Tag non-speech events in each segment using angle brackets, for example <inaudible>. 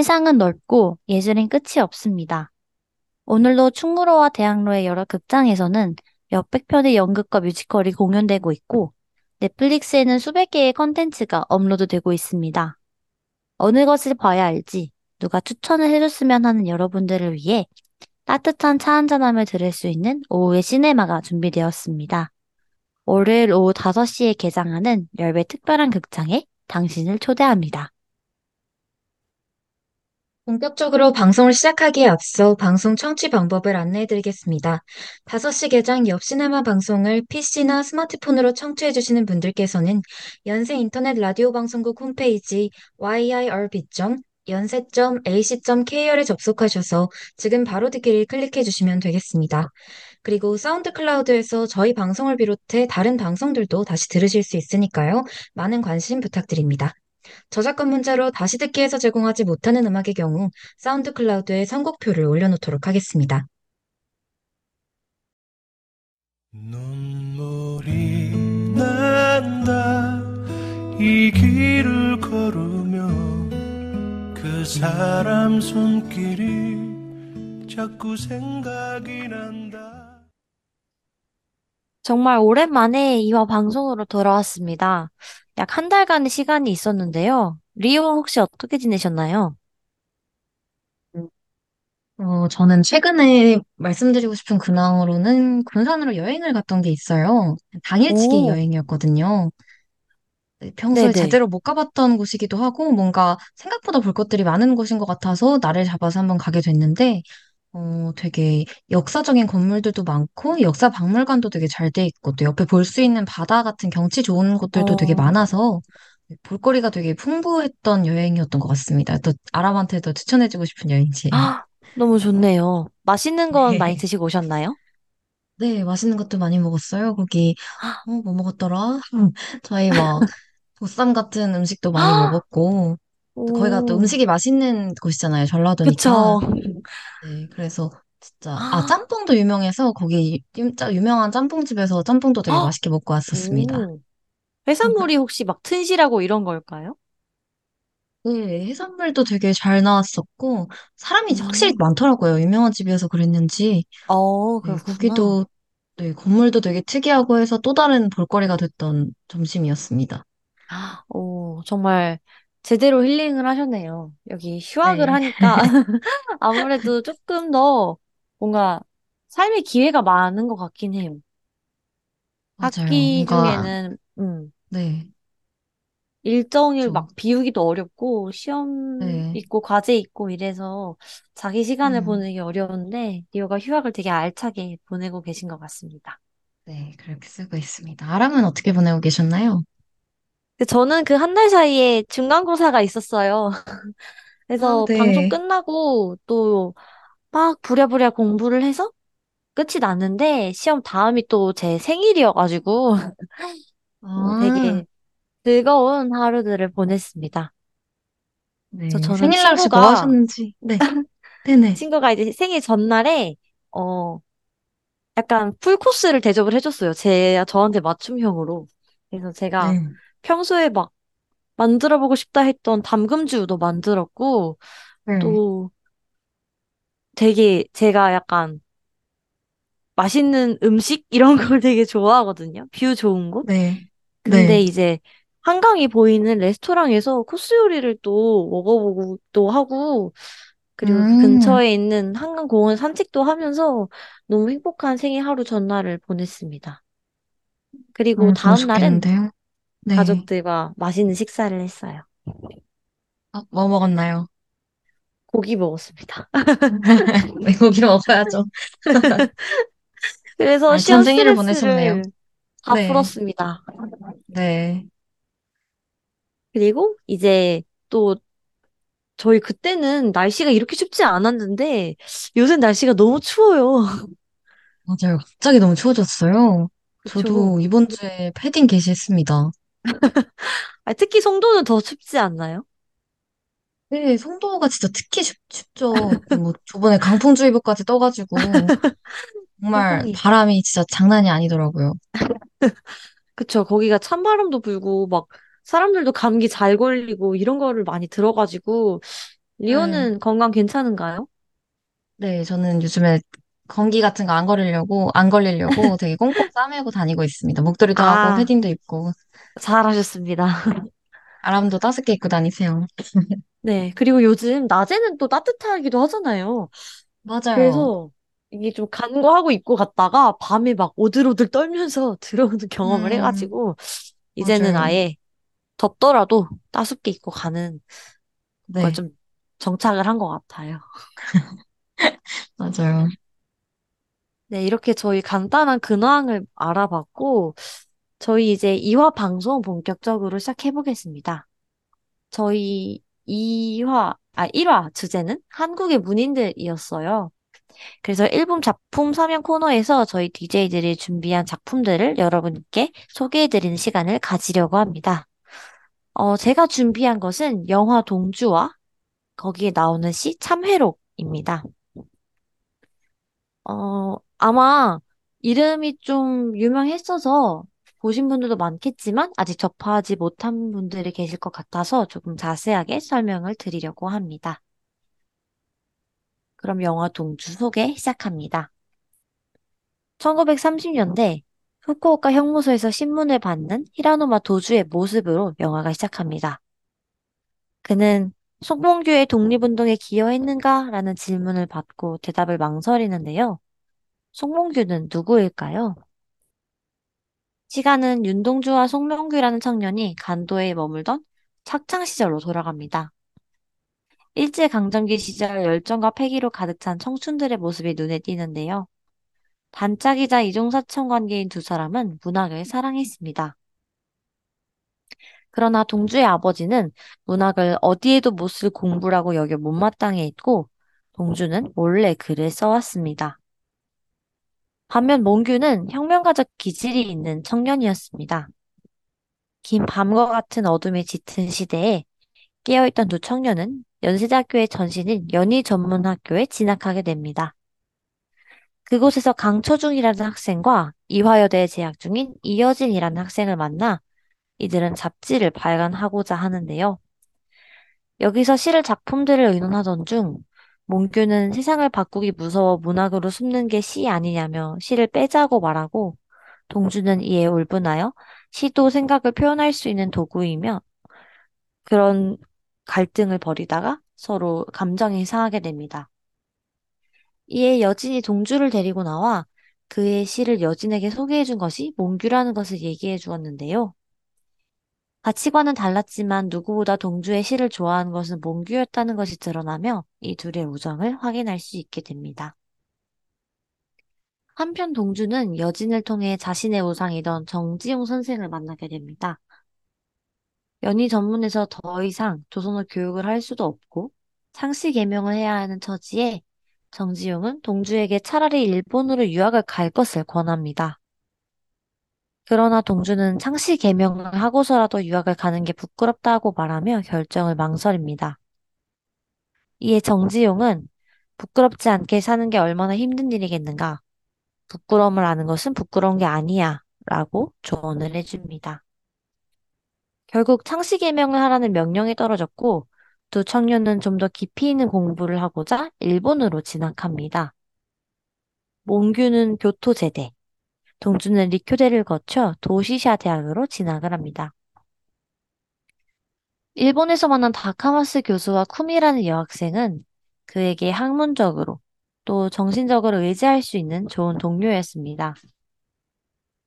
세상은 넓고 예술엔 끝이 없습니다. 오늘도 충무로와 대학로의 여러 극장에서는 몇백 편의 연극과 뮤지컬이 공연되고 있고 넷플릭스에는 수백 개의 컨텐츠가 업로드되고 있습니다. 어느 것을 봐야 알지 누가 추천을 해줬으면 하는 여러분들을 위해 따뜻한 차 한잔함을 들을 수 있는 오후의 시네마가 준비되었습니다. 월요일 오후 5시에 개장하는 열배 특별한 극장에 당신을 초대합니다. 본격적으로 방송을 시작하기에 앞서 방송 청취 방법을 안내해드리겠습니다. 5시 개장 옆시네마 방송을 PC나 스마트폰으로 청취해주시는 분들께서는 연세 인터넷 라디오 방송국 홈페이지 yirb.연세.ac.kr에 접속하셔서 지금 바로 듣기를 클릭해 주시면 되겠습니다. 그리고 사운드 클라우드에서 저희 방송을 비롯해 다른 방송들도 다시 들으실 수 있으니까요. 많은 관심 부탁드립니다. 저작권 문제로 다시 듣기에서 제공하지 못하는 음악의 경우 사운드 클라우드에 선곡표를 올려놓도록 하겠습니다. 눈물이 난다 이 길을 걸으면 그 사람 손길이 자꾸 생각이 난다 정말 오랜만에 이화 방송으로 돌아왔습니다. 약 한 달간의 시간이 있었는데요. 리오 혹시 어떻게 지내셨나요? 어, 저는 최근에 말씀드리고 싶은 근황으로는 군산으로 여행을 갔던 게 있어요. 당일치기 오, 여행이었거든요. 네, 평소에 네네. 제대로 못 가봤던 곳이기도 하고 뭔가 생각보다 볼 것들이 많은 곳인 것 같아서 날을 잡아서 한번 가게 됐는데 어, 되게 역사적인 건물들도 많고 역사 박물관도 되게 잘 돼 있고 또 옆에 볼 수 있는 바다 같은 경치 좋은 곳들도 되게 어, 많아서 볼거리가 되게 풍부했던 여행이었던 것 같습니다. 또 아람한테도 추천해주고 싶은 여행지예요. 아, 너무 좋네요. 맛있는 건 많이 드시고 오셨나요? 네, 맛있는 것도 많이 먹었어요. 거기 어, 뭐 먹었더라? <laughs> 저희 막 보쌈 같은 음식도 많이 먹었고 또 거기가 또 오, 음식이 맛있는 곳이잖아요. 전라도니까. 그쵸. 네, 그래서 진짜 아 짬뽕도 유명해서 거기 유명한 짬뽕집에서 짬뽕도 되게 맛있게 먹고 왔었습니다. 오, 해산물이 혹시 막 튼실하고 이런 걸까요? 네, 해산물도 되게 잘 나왔었고 사람이 확실히 음, 많더라고요. 유명한 집이어서 그랬는지. 어, 네, 그렇구나. 거기도 네, 건물도 되게 특이하고 해서 또 다른 볼거리가 됐던 점심이었습니다. 오, 정말 제대로 힐링을 하셨네요. 여기 휴학을 네, 하니까 <laughs> <laughs> 아무래도 조금 더 뭔가 삶의 기회가 많은 것 같긴 해요. 맞아요. 학기 뭔가 중에는, 음, 네, 일정일 막 저, 비우기도 어렵고, 시험 네, 있고, 과제 있고 이래서 자기 시간을 음, 보내기 어려운데, 리오가 휴학을 되게 알차게 보내고 계신 것 같습니다. 네, 그렇게 쓰고 있습니다. 아람은 어떻게 보내고 계셨나요? 저는 그 한 달 사이에 중간고사가 있었어요. <laughs> 아, 그래서 방송 네. 끝나고 또 막 부랴부랴 공부를 해서 끝이 났는데, 시험 다음이 또 제 생일이어가지고, <laughs> 어, 아, 되게 즐거운 하루들을 보냈습니다. 그래서 네. 저는 생일날 혹시 뭐 친구가, 하셨는지. 네, <laughs> 네네. 친구가 이제 생일 전날에, 어, 약간 풀코스를 대접을 해줬어요. 제, 저한테 맞춤형으로. 그래서 제가 네, 평소에 막 만들어보고 싶다 했던 담금주도 만들었고, 네, 또 되게 제가 약간 맛있는 음식? <laughs> 이런 걸 되게 좋아하거든요. view 좋은 곳? 네, 근데 네. 이제 한강이 보이는 레스토랑에서 코스 요리를 또 먹어보고 또 하고, 그리고 그 음, 근처에 있는 한강공원 산책도 하면서 너무 행복한 생일 하루 전날을 보냈습니다. 그리고 너무 다음 날은? 네. 가족들과 맛있는 식사를 했어요. 아, 뭐 먹었나요? 고기 먹었습니다. <laughs> 네, 고기 먹어야죠. <laughs> 그래서 알찬 시험 생일을 보내셨네요. 스트레스를 다 네, 풀었습니다. 네. 그리고 이제 또 저희 그때는 날씨가 이렇게 춥지 않았는데 요새 날씨가 너무 추워요. <laughs> 맞아요. 갑자기 너무 추워졌어요. 그쵸. 저도 이번 주에 패딩 게시했습니다. 아, 특히 송도는 더 춥지 않나요? 네, 송도가 진짜 특히 춥, 춥죠. 뭐, 저번에 강풍주의보까지 떠가지고, 정말 세상에. 바람이 진짜 장난이 아니더라고요. <laughs> 그쵸. 거기가 찬바람도 불고 막 사람들도 감기 잘 걸리고 이런 거를 많이 들어가지고 네. 리오는 건강 괜찮은가요? 네, 저는 요즘에 감기 같은 거 안 걸리려고, 안 걸리려고 <laughs> 되게 꽁꽁 싸매고 다니고 있습니다. 목도리도 하고, 아, 패딩도 입고, 잘하셨습니다. 바람도 따숩게 입고 다니세요. 네. 그리고 요즘 낮에는 또 따뜻하기도 하잖아요. 맞아요. 그래서 이게 좀 간거하고 입고 갔다가 밤에 막 오들오들 떨면서 <laughs> 들어오는 경험을 음, 해가지고 이제는 맞아요. 아예 덥더라도 따숩게 입고 가는 걸 네, 좀 정착을 한 것 같아요. <laughs> 맞아요. 네, 이렇게 저희 간단한 근황을 알아봤고, 저희 이제 2화 방송 본격적으로 시작해 보겠습니다. 저희 2화, 아, 1화 주제는 한국의 문인들이었어요. 그래서 일본 작품 서명 코너에서 저희 DJ들이 준비한 작품들을 여러분께 소개해드리는 시간을 가지려고 합니다. 어, 제가 준비한 것은 영화 동주와 거기에 나오는 시 참회록입니다. 어, 아마 이름이 좀 유명했어서 보신 분들도 많겠지만 아직 접하지 못한 분들이 계실 것 같아서 조금 자세하게 설명을 드리려고 합니다. 그럼 영화 동주 소개 시작합니다. 1930년대 후쿠오카 형무소에서 신문을 받는 히라노마 도주의 모습으로 영화가 시작합니다. 그는 송몽규의 독립운동에 기여했는가? 라는 질문을 받고 대답을 망설이는데요. 송몽규는 누구일까요? 시간은 윤동주와 송명규라는 청년이 간도에 머물던 착창 시절로 돌아갑니다. 일제강점기 시절 열정과 패기로 가득 찬 청춘들의 모습이 눈에 띄는데요. 단짝이자 이종사촌 관계인 두 사람은 문학을 사랑했습니다. 그러나 동주의 아버지는 문학을 어디에도 못 쓸 공부라고 여겨 못마땅해 했고, 동주는 몰래 글을 써왔습니다. 반면 몽규는 혁명가적 기질이 있는 청년이었습니다. 긴 밤과 같은 어둠에 짙은 시대에 깨어있던 두 청년은 연세대학교의 전신인 연희전문학교에 진학하게 됩니다. 그곳에서 강초중이라는 학생과 이화여대에 재학 중인 이여진이라는 학생을 만나 이들은 잡지를 발간하고자 하는데요. 여기서 시를 작품들을 의논하던 중 몽규는 세상을 바꾸기 무서워 문학으로 숨는 게 시 아니냐며 시를 빼자고 말하고 동주는 이에 울분하여 시도 생각을 표현할 수 있는 도구이며 그런 갈등을 벌이다가 서로 감정이 상하게 됩니다. 이에 여진이 동주를 데리고 나와 그의 시를 여진에게 소개해 준 것이 몽규라는 것을 얘기해 주었는데요. 가치관은 달랐지만 누구보다 동주의 시를 좋아하는 것은 몽규였다는 것이 드러나며 이 둘의 우정을 확인할 수 있게 됩니다. 한편 동주는 여진을 통해 자신의 우상이던 정지용 선생을 만나게 됩니다. 연희 전문에서 더 이상 조선어 교육을 할 수도 없고 상시 개명을 해야 하는 처지에 정지용은 동주에게 차라리 일본으로 유학을 갈 것을 권합니다. 그러나 동주는 상시 개명을 하고서라도 유학을 가는 게 부끄럽다고 말하며 결정을 망설입니다. 이에 정지용은 부끄럽지 않게 사는 게 얼마나 힘든 일이겠는가. 부끄러움을 아는 것은 부끄러운 게 아니야. 라고 조언을 해줍니다. 결국 상시 개명을 하라는 명령이 떨어졌고 두 청년은 좀 더 깊이 있는 공부를 하고자 일본으로 진학합니다. 몽규는 교토 제대, 동주는 리쿄대를 거쳐 도시샤 대학으로 진학을 합니다. 일본에서 만난 다카마스 교수와 쿠미라는 여학생은 그에게 학문적으로 또 정신적으로 의지할 수 있는 좋은 동료였습니다.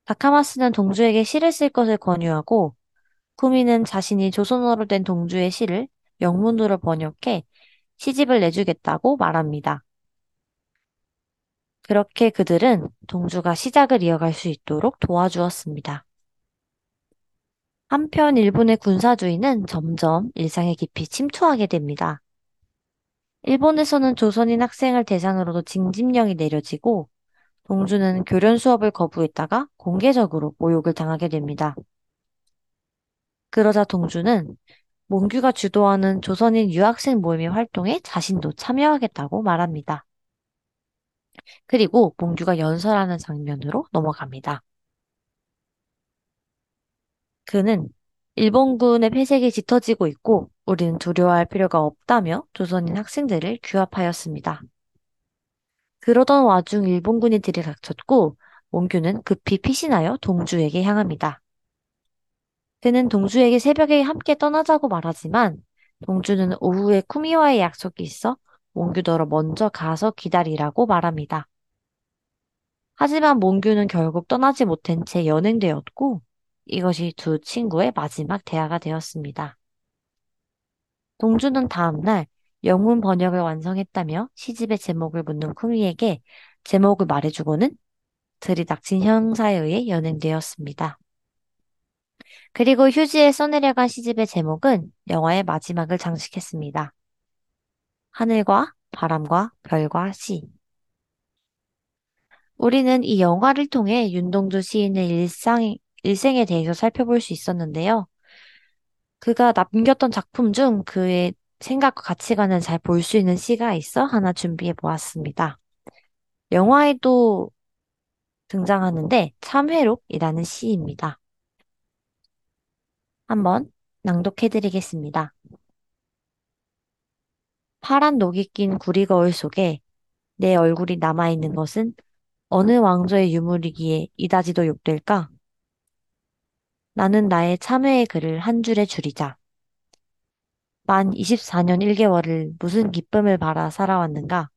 다카마스는 동주에게 시를 쓸 것을 권유하고 쿠미는 자신이 조선어로 된 동주의 시를 영문으로 번역해 시집을 내주겠다고 말합니다. 그렇게 그들은 동주가 시작을 이어갈 수 있도록 도와주었습니다. 한편 일본의 군사주의는 점점 일상에 깊이 침투하게 됩니다. 일본에서는 조선인 학생을 대상으로도 징집령이 내려지고 동주는 교련 수업을 거부했다가 공개적으로 모욕을 당하게 됩니다. 그러자 동주는 몽규가 주도하는 조선인 유학생 모임의 활동에 자신도 참여하겠다고 말합니다. 그리고 몽규가 연설하는 장면으로 넘어갑니다. 그는 일본군의 폐색이 짙어지고 있고 우리는 두려워할 필요가 없다며 조선인 학생들을 규합하였습니다. 그러던 와중 일본군이 들이닥쳤고 몽규는 급히 피신하여 동주에게 향합니다. 그는 동주에게 새벽에 함께 떠나자고 말하지만 동주는 오후에 쿠미와의 약속이 있어 몽규더러 먼저 가서 기다리라고 말합니다. 하지만 몽규는 결국 떠나지 못한 채 연행되었고 이것이 두 친구의 마지막 대화가 되었습니다. 동주는 다음날 영문 번역을 완성했다며 시집의 제목을 묻는 쿠미에게 제목을 말해주고는 들이닥친 형사에 의해 연행되었습니다. 그리고 휴지에 써내려간 시집의 제목은 영화의 마지막을 장식했습니다. 하늘과 바람과 별과 시. 우리는 이 영화를 통해 윤동주 시인의 일상, 일생에 대해서 살펴볼 수 있었는데요. 그가 남겼던 작품 중 그의 생각과 가치관을 잘 볼 수 있는 시가 있어 하나 준비해 보았습니다. 영화에도 등장하는데 참회록이라는 시입니다. 한번 낭독해 드리겠습니다. 파란 녹이 낀 구리 거울 속에 내 얼굴이 남아있는 것은 어느 왕조의 유물이기에 이다지도 욕될까? 나는 나의 참회의 글을 한 줄에 줄이자. 만 24년 1개월을 무슨 기쁨을 바라 살아왔는가?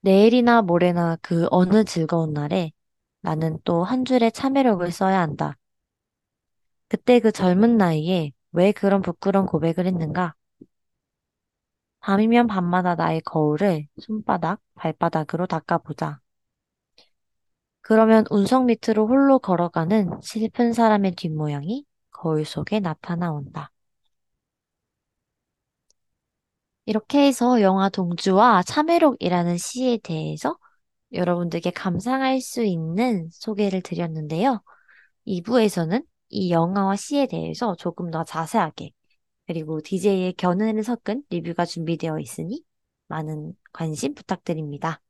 내일이나 모레나 그 어느 즐거운 날에 나는 또 한 줄의 참회록을 써야 한다. 그때 그 젊은 나이에 왜 그런 부끄러운 고백을 했는가? 밤이면 밤마다 나의 거울을 손바닥, 발바닥으로 닦아보자. 그러면 운석 밑으로 홀로 걸어가는 슬픈 사람의 뒷모양이 거울 속에 나타나온다. 이렇게 해서 영화 동주와 참회록이라는 시에 대해서 여러분들께 감상할 수 있는 소개를 드렸는데요. 2부에서는 이 영화와 시에 대해서 조금 더 자세하게 그리고 DJ의 견해를 섞은 리뷰가 준비되어 있으니 많은 관심 부탁드립니다.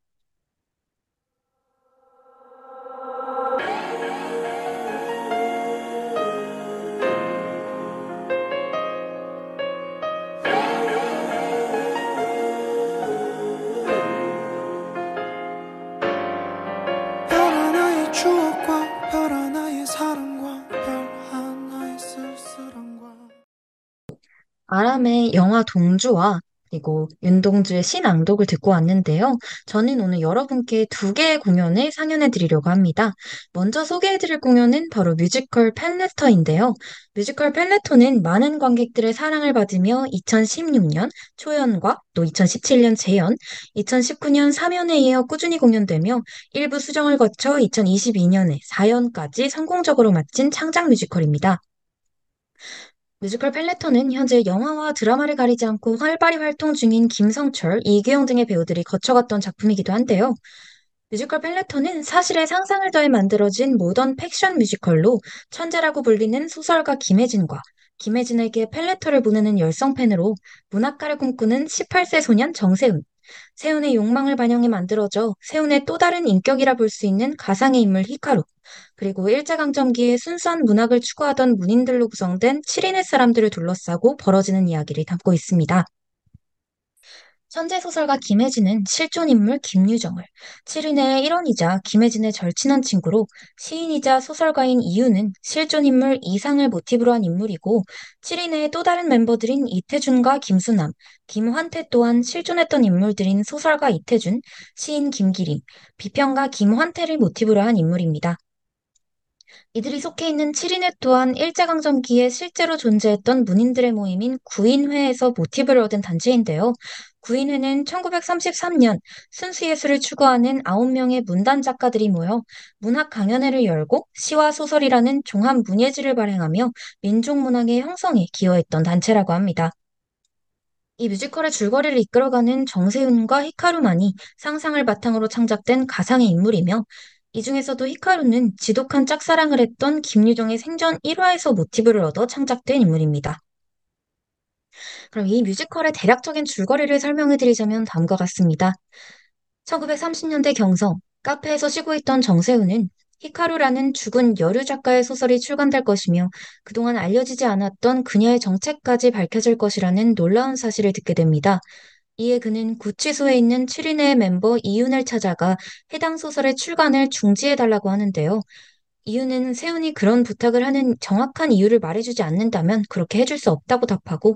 아람의 영화 동주와 그리고 윤동주의 시 낭독을 듣고 왔는데요. 저는 오늘 여러분께 두 개의 공연을 상연해 드리려고 합니다. 먼저 소개해 드릴 공연은 바로 뮤지컬 팬레터인데요. 뮤지컬 팬레터는 많은 관객들의 사랑을 받으며 2016년 초연과 또 2017년 재연, 2019년 3연에 이어 꾸준히 공연되며 일부 수정을 거쳐 2022년에 4연까지 성공적으로 마친 창작 뮤지컬입니다. 뮤지컬 팬레터는 현재 영화와 드라마를 가리지 않고 활발히 활동 중인 김성철, 이규형 등의 배우들이 거쳐갔던 작품이기도 한데요. 뮤지컬 팬레터는 사실에 상상을 더해 만들어진 모던 팩션 뮤지컬로 천재라고 불리는 소설가 김해진과 김해진에게 팬레터를 보내는 열성 팬으로 문학가를 꿈꾸는 18세 소년 정세훈, 세훈의 욕망을 반영해 만들어져 세훈의 또 다른 인격이라 볼 수 있는 가상의 인물 히카루, 그리고 일제강점기에 순수한 문학을 추구하던 문인들로 구성된 7인의 사람들을 둘러싸고 벌어지는 이야기를 담고 있습니다. 천재 소설가 김혜진은 실존 인물 김유정을, 7인의 일원이자 김혜진의 절친한 친구로 시인이자 소설가인 이유는 실존 인물 이상을 모티브로 한 인물이고 7인의 또 다른 멤버들인 이태준과 김수남, 김환태 또한 실존했던 인물들인 소설가 이태준, 시인 김기림, 비평가 김환태를 모티브로 한 인물입니다. 이들이 속해 있는 7인회 또한 일제강점기에 실제로 존재했던 문인들의 모임인 구인회에서 모티브를 얻은 단체인데요. 구인회는 1933년 순수예술을 추구하는 9명의 문단 작가들이 모여 문학 강연회를 열고 시와 소설이라는 종합 문예지를 발행하며 민족문학의 형성에 기여했던 단체라고 합니다. 이 뮤지컬의 줄거리를 이끌어가는 정세훈과 히카루만이 상상을 바탕으로 창작된 가상의 인물이며 이 중에서도 히카루는 지독한 짝사랑을 했던 김유정의 생전 1화에서 모티브를 얻어 창작된 인물입니다. 그럼 이 뮤지컬의 대략적인 줄거리를 설명해 드리자면 다음과 같습니다. 1930년대 경성, 카페에서 쉬고 있던 정세훈은 히카루라는 죽은 여류 작가의 소설이 출간될 것이며 그동안 알려지지 않았던 그녀의 정체까지 밝혀질 것이라는 놀라운 사실을 듣게 됩니다. 이에 그는 구치소에 있는 7인의 멤버 이윤을 찾아가 해당 소설의 출간을 중지해달라고 하는데요. 이유는 세훈이 그런 부탁을 하는 정확한 이유를 말해주지 않는다면 그렇게 해줄 수 없다고 답하고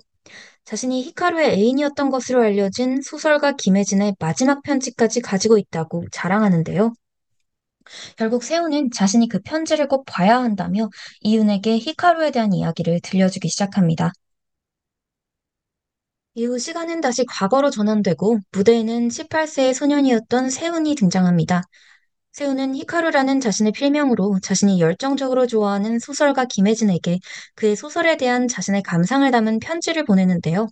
자신이 히카루의 애인이었던 것으로 알려진 소설가 김혜진의 마지막 편지까지 가지고 있다고 자랑하는데요. 결국 세훈은 자신이 그 편지를 꼭 봐야 한다며 이윤에게 히카루에 대한 이야기를 들려주기 시작합니다. 이후 시간은 다시 과거로 전환되고 무대에는 18세의 소년이었던 세훈이 등장합니다. 세훈은 히카루라는 자신의 필명으로 자신이 열정적으로 좋아하는 소설가 김혜진에게 그의 소설에 대한 자신의 감상을 담은 편지를 보내는데요.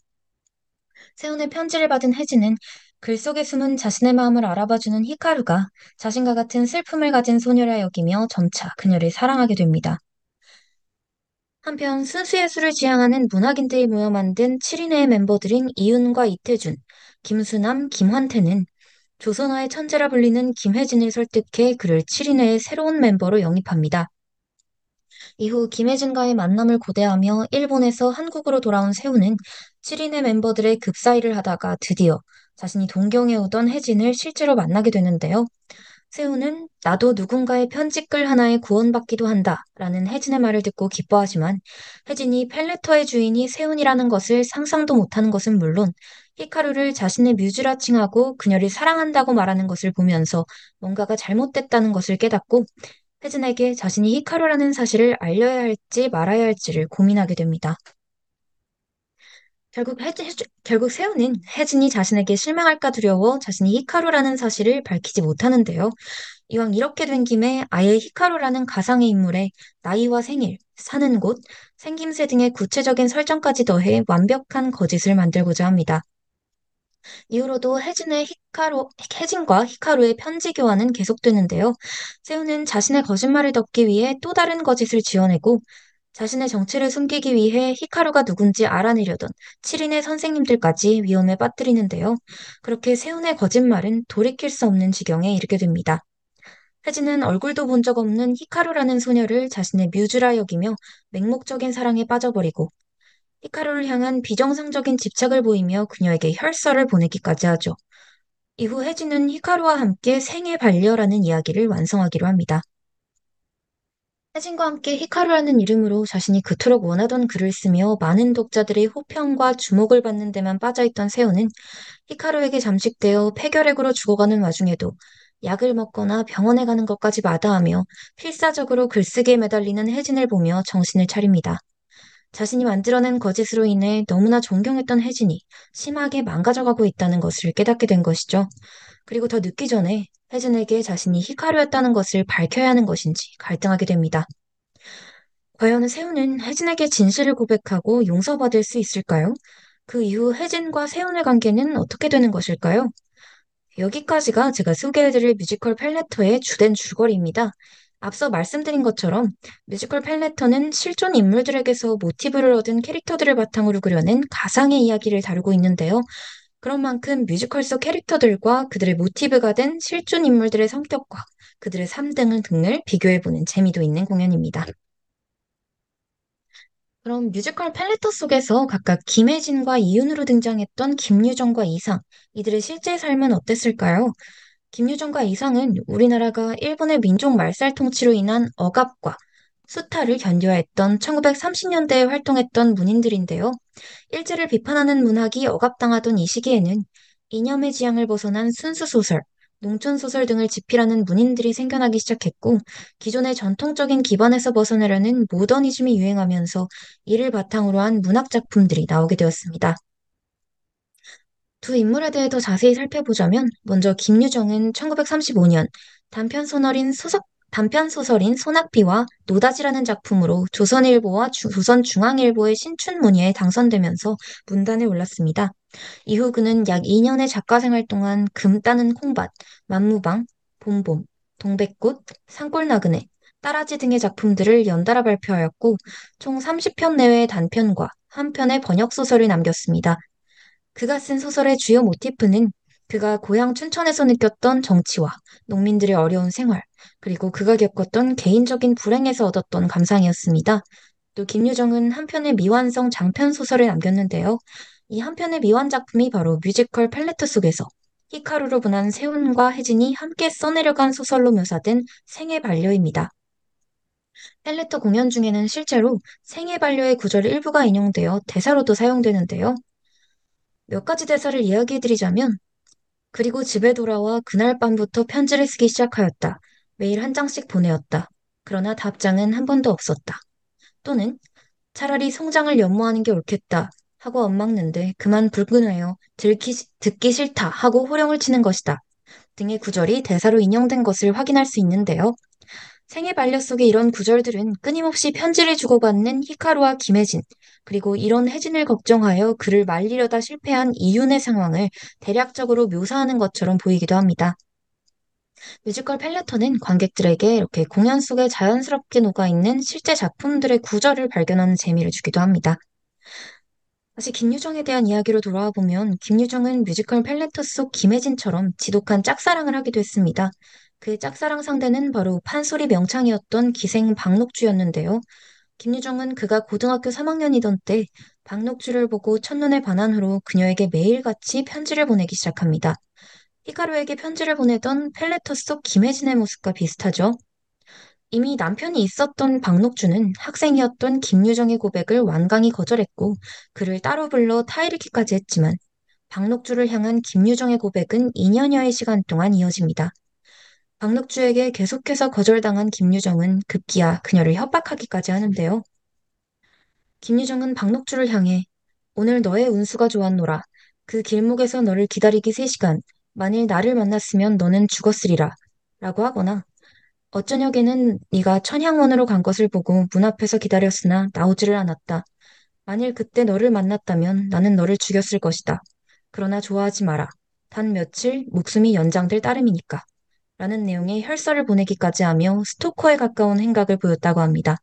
세훈의 편지를 받은 혜진은 글 속에 숨은 자신의 마음을 알아봐주는 히카루가 자신과 같은 슬픔을 가진 소녀라 여기며 점차 그녀를 사랑하게 됩니다. 한편 순수예술을 지향하는 문학인들이 모여 만든 7인회의 멤버들인 이윤과 이태준, 김수남, 김환태는 조선화의 천재라 불리는 김혜진을 설득해 그를 7인회의 새로운 멤버로 영입합니다. 이후 김혜진과의 만남을 고대하며 일본에서 한국으로 돌아온 세훈은 7인회 멤버들의 급사일을 하다가 드디어 자신이 동경해 오던 혜진을 실제로 만나게 되는데요. 세훈은 나도 누군가의 편지글 하나에 구원받기도 한다 라는 혜진의 말을 듣고 기뻐하지만 혜진이 펠레터의 주인이 세훈이라는 것을 상상도 못하는 것은 물론 히카루를 자신의 뮤즈라 칭하고 그녀를 사랑한다고 말하는 것을 보면서 뭔가가 잘못됐다는 것을 깨닫고 혜진에게 자신이 히카루라는 사실을 알려야 할지 말아야 할지를 고민하게 됩니다. 결국 혜진, 결국 세훈은 혜진이 자신에게 실망할까 두려워 자신이 히카루라는 사실을 밝히지 못하는데요. 이왕 이렇게 된 김에 아예 히카루라는 가상의 인물의 나이와 생일, 사는 곳, 생김새 등의 구체적인 설정까지 더해 완벽한 거짓을 만들고자 합니다. 이후로도 혜진의 히카루, 혜진과 히카루의 편지 교환은 계속되는데요. 세훈은 자신의 거짓말을 덮기 위해 또 다른 거짓을 지어내고 자신의 정체를 숨기기 위해 히카루가 누군지 알아내려던 7인의 선생님들까지 위험에 빠뜨리는데요. 그렇게 세훈의 거짓말은 돌이킬 수 없는 지경에 이르게 됩니다. 혜진은 얼굴도 본 적 없는 히카루라는 소녀를 자신의 뮤즈라 여기며 맹목적인 사랑에 빠져버리고 히카루를 향한 비정상적인 집착을 보이며 그녀에게 혈서를 보내기까지 하죠. 이후 혜진은 히카루와 함께 생애 반려라는 이야기를 완성하기로 합니다. 혜진과 함께 히카루라는 이름으로 자신이 그토록 원하던 글을 쓰며 많은 독자들의 호평과 주목을 받는 데만 빠져있던 세호는 히카루에게 잠식되어 폐결핵으로 죽어가는 와중에도 약을 먹거나 병원에 가는 것까지 마다하며 필사적으로 글쓰기에 매달리는 혜진을 보며 정신을 차립니다. 자신이 만들어낸 거짓으로 인해 너무나 존경했던 혜진이 심하게 망가져가고 있다는 것을 깨닫게 된 것이죠. 그리고 더 늦기 전에 해진에게 자신이 히카루였다는 것을 밝혀야 하는 것인지 갈등하게 됩니다. 과연 세훈은 해진에게 진실을 고백하고 용서받을 수 있을까요? 그 이후 해진과 세훈의 관계는 어떻게 되는 것일까요? 여기까지가 제가 소개해드릴 뮤지컬 팬레터의 주된 줄거리입니다. 앞서 말씀드린 것처럼 뮤지컬 팬레터는 실존 인물들에게서 모티브를 얻은 캐릭터들을 바탕으로 그려낸 가상의 이야기를 다루고 있는데요. 그런 만큼 뮤지컬 속 캐릭터들과 그들의 모티브가 된 실존 인물들의 성격과 그들의 삶 등을 등을 비교해보는 재미도 있는 공연입니다. 그럼 뮤지컬 팬레터 속에서 각각 김해진과 이윤으로 등장했던 김유정과 이상, 이들의 실제 삶은 어땠을까요? 김유정과 이상은 우리나라가 일본의 민족 말살 통치로 인한 억압과 수탈을 견뎌야 했던 1930년대에 활동했던 문인들인데요. 일제를 비판하는 문학이 억압당하던 이 시기에는 이념의 지향을 벗어난 순수 소설, 농촌 소설 등을 집필하는 문인들이 생겨나기 시작했고, 기존의 전통적인 기반에서 벗어나려는 모더니즘이 유행하면서 이를 바탕으로 한 문학 작품들이 나오게 되었습니다. 두 인물에 대해 더 자세히 살펴보자면, 먼저 김유정은 1935년 단편 소설인 소석 단편 소설인 소낙비와 노다지라는 작품으로 조선일보와 주, 조선중앙일보의 신춘문예에 당선되면서 문단에 올랐습니다. 이후 그는 약 2년의 작가 생활 동안 금 따는 콩밭, 만무방, 봄봄, 동백꽃, 산골나그네, 따라지 등의 작품들을 연달아 발표하였고 총 30편 내외의 단편과 한 편의 번역 소설을 남겼습니다. 그가 쓴 소설의 주요 모티프는 그가 고향 춘천에서 느꼈던 정치와 농민들의 어려운 생활, 그리고 그가 겪었던 개인적인 불행에서 얻었던 감상이었습니다. 또 김유정은 한 편의 미완성 장편 소설을 남겼는데요. 이 한 편의 미완 작품이 바로 뮤지컬 팔레트 속에서 히카루로 분한 세훈과 혜진이 함께 써내려간 소설로 묘사된 생애 반려입니다. 펠레터 공연 중에는 실제로 생애 반려의 구절 일부가 인용되어 대사로도 사용되는데요. 몇 가지 대사를 이야기해드리자면, 그리고 집에 돌아와 그날 밤부터 편지를 쓰기 시작하였다. 매일 한 장씩 보내었다. 그러나 답장은 한 번도 없었다. 또는 차라리 송장을 연모하는 게 옳겠다 하고 엇막는데 그만 불끈하여 들기, 듣기 싫다 하고 호령을 치는 것이다. 등의 구절이 대사로 인용된 것을 확인할 수 있는데요. 생애 반려 속의 이런 구절들은 끊임없이 편지를 주고받는 히카루와 김혜진, 그리고 이런 혜진을 걱정하여 그를 말리려다 실패한 이윤의 상황을 대략적으로 묘사하는 것처럼 보이기도 합니다. 뮤지컬 팬레터는 관객들에게 이렇게 공연 속에 자연스럽게 녹아있는 실제 작품들의 구절을 발견하는 재미를 주기도 합니다. 다시 김유정에 대한 이야기로 돌아와 보면 김유정은 뮤지컬 팬레터 속 김해진처럼 지독한 짝사랑을 하기도 했습니다. 그의 짝사랑 상대는 바로 판소리 명창이었던 기생 박록주였는데요. 김유정은 그가 고등학교 3학년이던 때 박록주를 보고 첫눈에 반한 후로 그녀에게 매일같이 편지를 보내기 시작합니다. 히카루에게 편지를 보내던 펠레터 속 김혜진의 모습과 비슷하죠. 이미 남편이 있었던 박록주는 학생이었던 김유정의 고백을 완강히 거절했고 그를 따로 불러 타이르키까지 했지만 박록주를 향한 김유정의 고백은 2년여의 시간 동안 이어집니다. 박록주에게 계속해서 거절당한 김유정은 급기야 그녀를 협박하기까지 하는데요. 김유정은 박록주를 향해 오늘 너의 운수가 좋았노라. 그 길목에서 너를 기다리기 3시간. 만일 나를 만났으면 너는 죽었으리라. 라고 하거나 어쩌녁에는 네가 천향원으로 간 것을 보고 문 앞에서 기다렸으나 나오지를 않았다. 만일 그때 너를 만났다면 나는 너를 죽였을 것이다. 그러나 좋아하지 마라. 단 며칠 목숨이 연장될 따름이니까. 라는 내용의 혈서를 보내기까지 하며 스토커에 가까운 행각을 보였다고 합니다.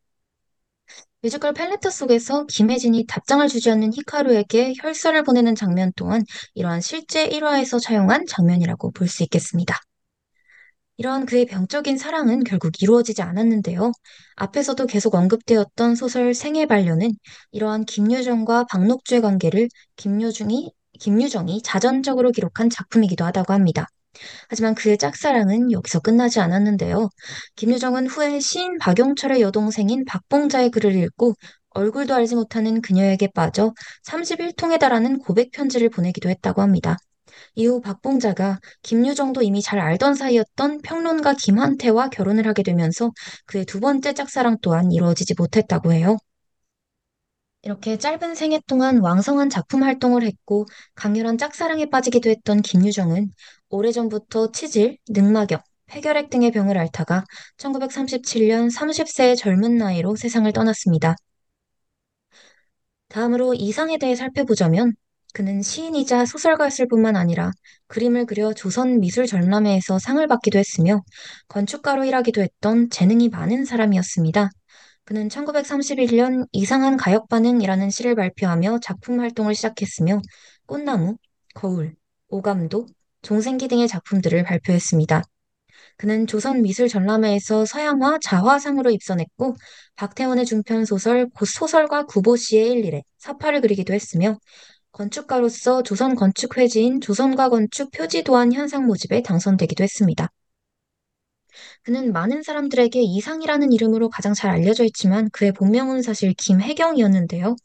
뮤지컬 팔레트 속에서 김혜진이 답장을 주지 않는 히카루에게 혈서를 보내는 장면 또한 이러한 실제 일화에서 차용한 장면이라고 볼 수 있겠습니다. 이러한 그의 병적인 사랑은 결국 이루어지지 않았는데요. 앞에서도 계속 언급되었던 소설 생애 반려는 이러한 김유정과 박록주의 관계를 김유중이, 김유정이 자전적으로 기록한 작품이기도 하다고 합니다. 하지만 그의 짝사랑은 여기서 끝나지 않았는데요. 김유정은 후에 시인 박용철의 여동생인 박봉자의 글을 읽고 얼굴도 알지 못하는 그녀에게 빠져 31통에 달하는 고백 편지를 보내기도 했다고 합니다. 이후 박봉자가 김유정도 이미 잘 알던 사이였던 평론가 김한태와 결혼을 하게 되면서 그의 두 번째 짝사랑 또한 이루어지지 못했다고 해요. 이렇게 짧은 생애 동안 왕성한 작품 활동을 했고 강렬한 짝사랑에 빠지기도 했던 김유정은 오래전부터 치질, 늑막염, 폐결핵 등의 병을 앓다가 1937년 30세의 젊은 나이로 세상을 떠났습니다. 다음으로 이상에 대해 살펴보자면 그는 시인이자 소설가였을 뿐만 아니라 그림을 그려 조선 미술 전람회에서 상을 받기도 했으며 건축가로 일하기도 했던 재능이 많은 사람이었습니다. 그는 1931년 이상한 가역 반응이라는 시를 발표하며 작품 활동을 시작했으며 꽃나무, 거울, 오감도, 종생기 등의 작품들을 발표했습니다. 그는 조선 미술 전람회에서 서양화 자화상으로 입선했고 박태원의 중편 소설 소설가 구보시의 일일에 사파를 그리기도 했으며 건축가로서 조선 건축 회지인 조선가 건축 표지 도안 현상 모집에 당선되기도 했습니다. 그는 많은 사람들에게 이상이라는 이름으로 가장 잘 알려져 있지만 그의 본명은 사실 김혜경이었는데요.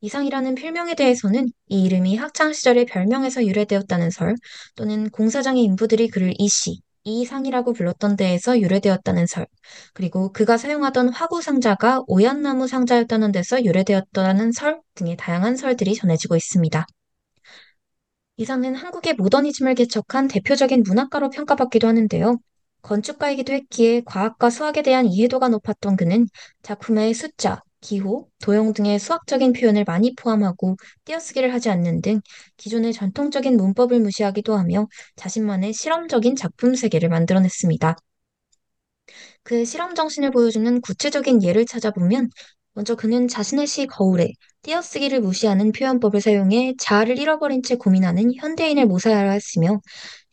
이상이라는 필명에 대해서는 이 이름이 학창 시절의 별명에서 유래되었다는 설 또는 공사장의 인부들이 그를 이씨, 이상이라고 불렀던 데에서 유래되었다는 설, 그리고 그가 사용하던 화구 상자가 오얏나무 상자였다는 데서 유래되었다는 설 등의 다양한 설들이 전해지고 있습니다. 이상은 한국의 모더니즘을 개척한 대표적인 문학가로 평가받기도 하는데요. 건축가이기도 했기에 과학과 수학에 대한 이해도가 높았던 그는 작품의 숫자, 기호, 도형 등의 수학적인 표현을 많이 포함하고 띄어쓰기를 하지 않는 등 기존의 전통적인 문법을 무시하기도 하며 자신만의 실험적인 작품 세계를 만들어냈습니다. 그의 실험 정신을 보여주는 구체적인 예를 찾아보면 먼저 그는 자신의 시 거울에 띄어쓰기를 무시하는 표현법을 사용해 자아를 잃어버린 채 고민하는 현대인을 모사하려 했으며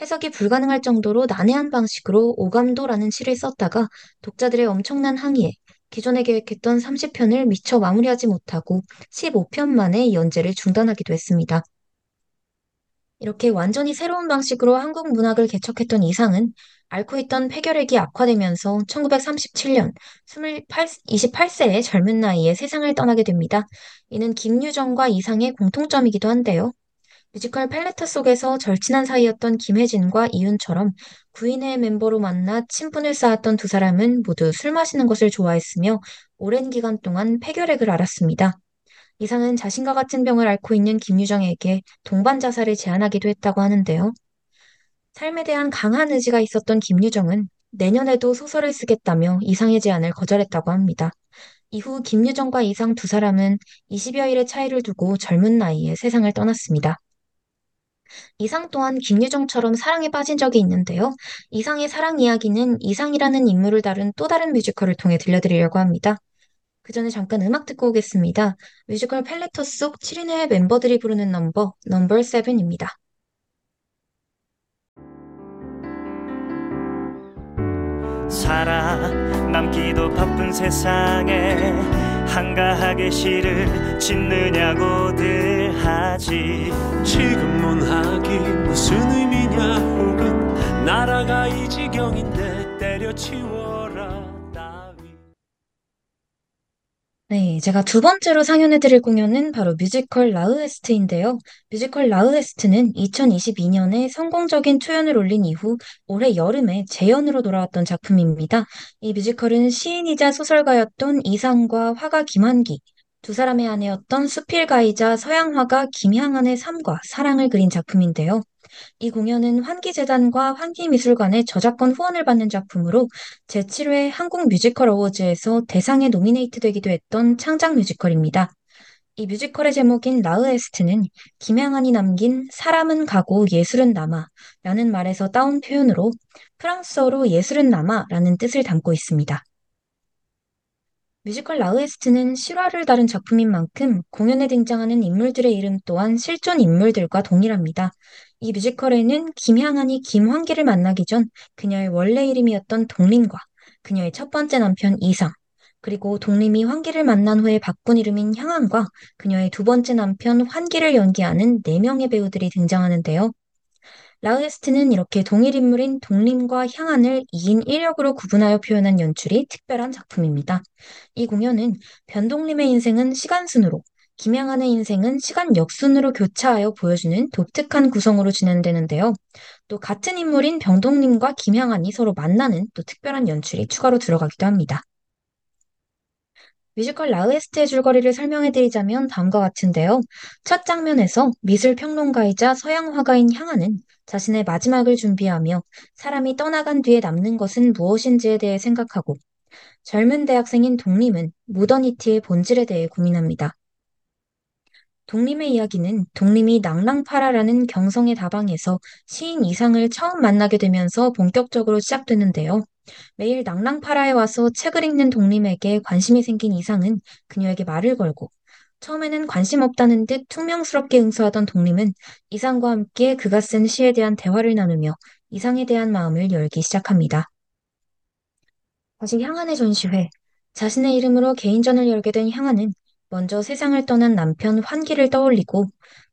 해석이 불가능할 정도로 난해한 방식으로 오감도라는 시를 썼다가 독자들의 엄청난 항의에 기존에 계획했던 30편을 미처 마무리하지 못하고 15편 만에 연재를 중단하기도 했습니다. 이렇게 완전히 새로운 방식으로 한국 문학을 개척했던 이상은 앓고 있던 폐결핵이 악화되면서 1937년 28, 28세의 젊은 나이에 세상을 떠나게 됩니다. 이는 김유정과 이상의 공통점이기도 한데요. 뮤지컬 팔레타 속에서 절친한 사이였던 김혜진과 이윤처럼 구인회 멤버로 만나 친분을 쌓았던 두 사람은 모두 술 마시는 것을 좋아했으며 오랜 기간 동안 폐결핵을 앓았습니다. 이상은 자신과 같은 병을 앓고 있는 김유정에게 동반 자살을 제안하기도 했다고 하는데요. 삶에 대한 강한 의지가 있었던 김유정은 내년에도 소설을 쓰겠다며 이상의 제안을 거절했다고 합니다. 이후 김유정과 이상 두 사람은 20여일의 차이를 두고 젊은 나이에 세상을 떠났습니다. 이상 또한 김유정처럼 사랑에 빠진 적이 있는데요. 이상의 사랑 이야기는 이상이라는 인물을 다룬 또 다른 뮤지컬을 통해 들려드리려고 합니다. 그 전에 잠깐 음악 듣고 오겠습니다. 뮤지컬 팬레터 속 7인의 멤버들이 부르는 넘버, 넘버 7입니다. 살아남기도 바쁜 세상에 한가하게 시를 짓느냐고들 하지. 지금 문학이 무슨 의미냐 혹은 나라가 이 지경인데 때려치워 네, 제가 두 번째로 상연해드릴 공연은 바로 뮤지컬 L'art reste인데요. 뮤지컬 L'art reste는 2022년에 성공적인 초연을 올린 이후 올해 여름에 재연으로 돌아왔던 작품입니다. 이 뮤지컬은 시인이자 소설가였던 이상과 화가 김환기, 두 사람의 아내였던 수필가이자 서양화가 김향안의 삶과 사랑을 그린 작품인데요. 이 공연은 환기재단과 환기미술관의 저작권 후원을 받는 작품으로 제7회 한국 뮤지컬 어워즈에서 대상에 노미네이트되기도 했던 창작 뮤지컬입니다. 이 뮤지컬의 제목인 L'art reste는 김향안이 남긴 사람은 가고 예술은 남아 라는 말에서 따온 표현으로 프랑스어로 예술은 남아 라는 뜻을 담고 있습니다. 뮤지컬 L'art reste는 실화를 다룬 작품인 만큼 공연에 등장하는 인물들의 이름 또한 실존 인물들과 동일합니다. 이 뮤지컬에는 김향안이 김환기를 만나기 전 그녀의 원래 이름이었던 동림과 그녀의 첫 번째 남편 이상, 그리고 동림이 환기를 만난 후에 바꾼 이름인 향안과 그녀의 두 번째 남편 환기를 연기하는 네 명의 배우들이 등장하는데요. L'art reste는 이렇게 동일 인물인 동림과 향안을 2인 1역으로 구분하여 표현한 연출이 특별한 작품입니다. 이 공연은 변동림의 인생은 시간순으로, 김양한의 인생은 시간 역순으로 교차하여 보여주는 독특한 구성으로 진행되는데요. 또 같은 인물인 병동님과 김양한이 서로 만나는 또 특별한 연출이 추가로 들어가기도 합니다. 뮤지컬 라우에스트의 줄거리를 설명해드리자면 다음과 같은데요. 첫 장면에서 미술 평론가이자 서양 화가인 향하는 자신의 마지막을 준비하며 사람이 떠나간 뒤에 남는 것은 무엇인지에 대해 생각하고 젊은 대학생인 독림은 모더니티의 본질에 대해 고민합니다. 독림의 이야기는 독림이 낭랑파라라는 경성의 다방에서 시인 이상을 처음 만나게 되면서 본격적으로 시작되는데요. 매일 낭랑파라에 와서 책을 읽는 독림에게 관심이 생긴 이상은 그녀에게 말을 걸고 처음에는 관심 없다는 듯 퉁명스럽게 응수하던 독림은 이상과 함께 그가 쓴 시에 대한 대화를 나누며 이상에 대한 마음을 열기 시작합니다. 다시 향한의 전시회. 자신의 이름으로 개인전을 열게 된 향한은 먼저 세상을 떠난 남편 환기를 떠올리고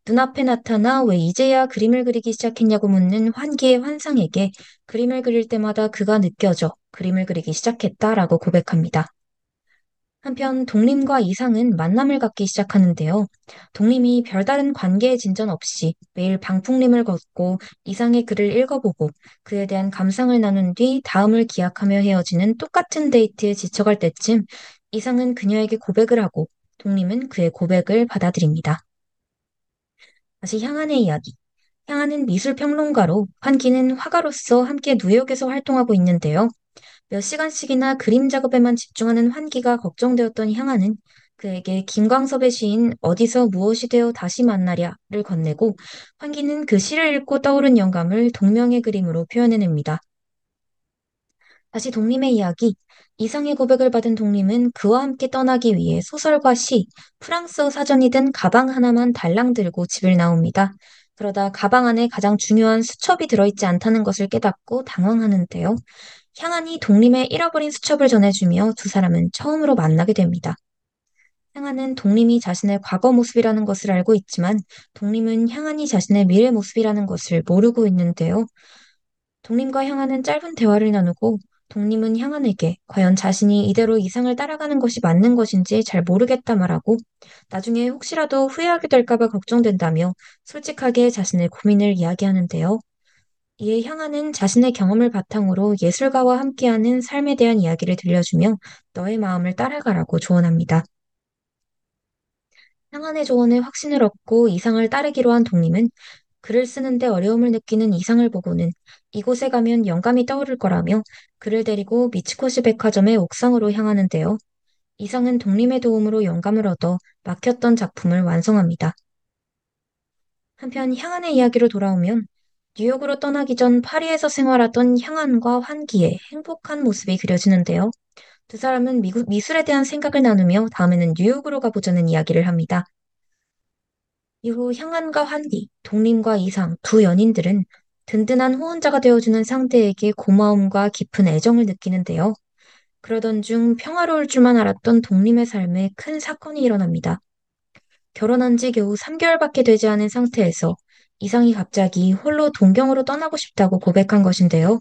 눈앞에 나타나 왜 이제야 그림을 그리기 시작했냐고 묻는 환기의 환상에게 그림을 그릴 때마다 그가 느껴져 그림을 그리기 시작했다라고 고백합니다. 한편 독림과 이상은 만남을 갖기 시작하는데요. 독림이 별다른 관계의 진전 없이 매일 방풍림을 걷고 이상의 글을 읽어보고 그에 대한 감상을 나눈 뒤 다음을 기약하며 헤어지는 똑같은 데이트에 지쳐갈 때쯤 이상은 그녀에게 고백을 하고 독림은 그의 고백을 받아들입니다. 다시 향한의 이야기. 향한은 미술평론가로 환기는 화가로서 함께 뉴욕에서 활동하고 있는데요. 몇 시간씩이나 그림 작업에만 집중하는 환기가 걱정되었던 향한은 그에게 김광섭의 시인 어디서 무엇이 되어 다시 만나랴를 건네고 환기는 그 시를 읽고 떠오른 영감을 동명의 그림으로 표현해냅니다. 다시 독림의 이야기. 이상의 고백을 받은 독림은 그와 함께 떠나기 위해 소설과 시, 프랑스어 사전이 든 가방 하나만 달랑 들고 집을 나옵니다. 그러다 가방 안에 가장 중요한 수첩이 들어있지 않다는 것을 깨닫고 당황하는데요. 향안이 독림의 잃어버린 수첩을 전해주며 두 사람은 처음으로 만나게 됩니다. 향안은 독림이 자신의 과거 모습이라는 것을 알고 있지만 독림은 향안이 자신의 미래 모습이라는 것을 모르고 있는데요. 독림과 향안은 짧은 대화를 나누고 독림은 향안에게 과연 자신이 이대로 이상을 따라가는 것이 맞는 것인지 잘 모르겠다 말하고 나중에 혹시라도 후회하게 될까봐 걱정된다며 솔직하게 자신의 고민을 이야기하는데요. 이에 향안은 자신의 경험을 바탕으로 예술가와 함께하는 삶에 대한 이야기를 들려주며 너의 마음을 따라가라고 조언합니다. 향안의 조언에 확신을 얻고 이상을 따르기로 한 독림은 글을 쓰는데 어려움을 느끼는 이상을 보고는 이곳에 가면 영감이 떠오를 거라며 그를 데리고 미츠코시 백화점의 옥상으로 향하는데요. 이상은 독림의 도움으로 영감을 얻어 막혔던 작품을 완성합니다. 한편 향안의 이야기로 돌아오면 뉴욕으로 떠나기 전 파리에서 생활하던 향안과 환기의 행복한 모습이 그려지는데요. 두 사람은 미국 미술에 대한 생각을 나누며 다음에는 뉴욕으로 가보자는 이야기를 합니다. 이후 향안과 환기, 독림과 이상 두 연인들은 든든한 후원자가 되어주는 상대에게 고마움과 깊은 애정을 느끼는데요. 그러던 중 평화로울 줄만 알았던 독림의 삶에 큰 사건이 일어납니다. 결혼한 지 겨우 3개월밖에 되지 않은 상태에서 이상이 갑자기 홀로 동경으로 떠나고 싶다고 고백한 것인데요.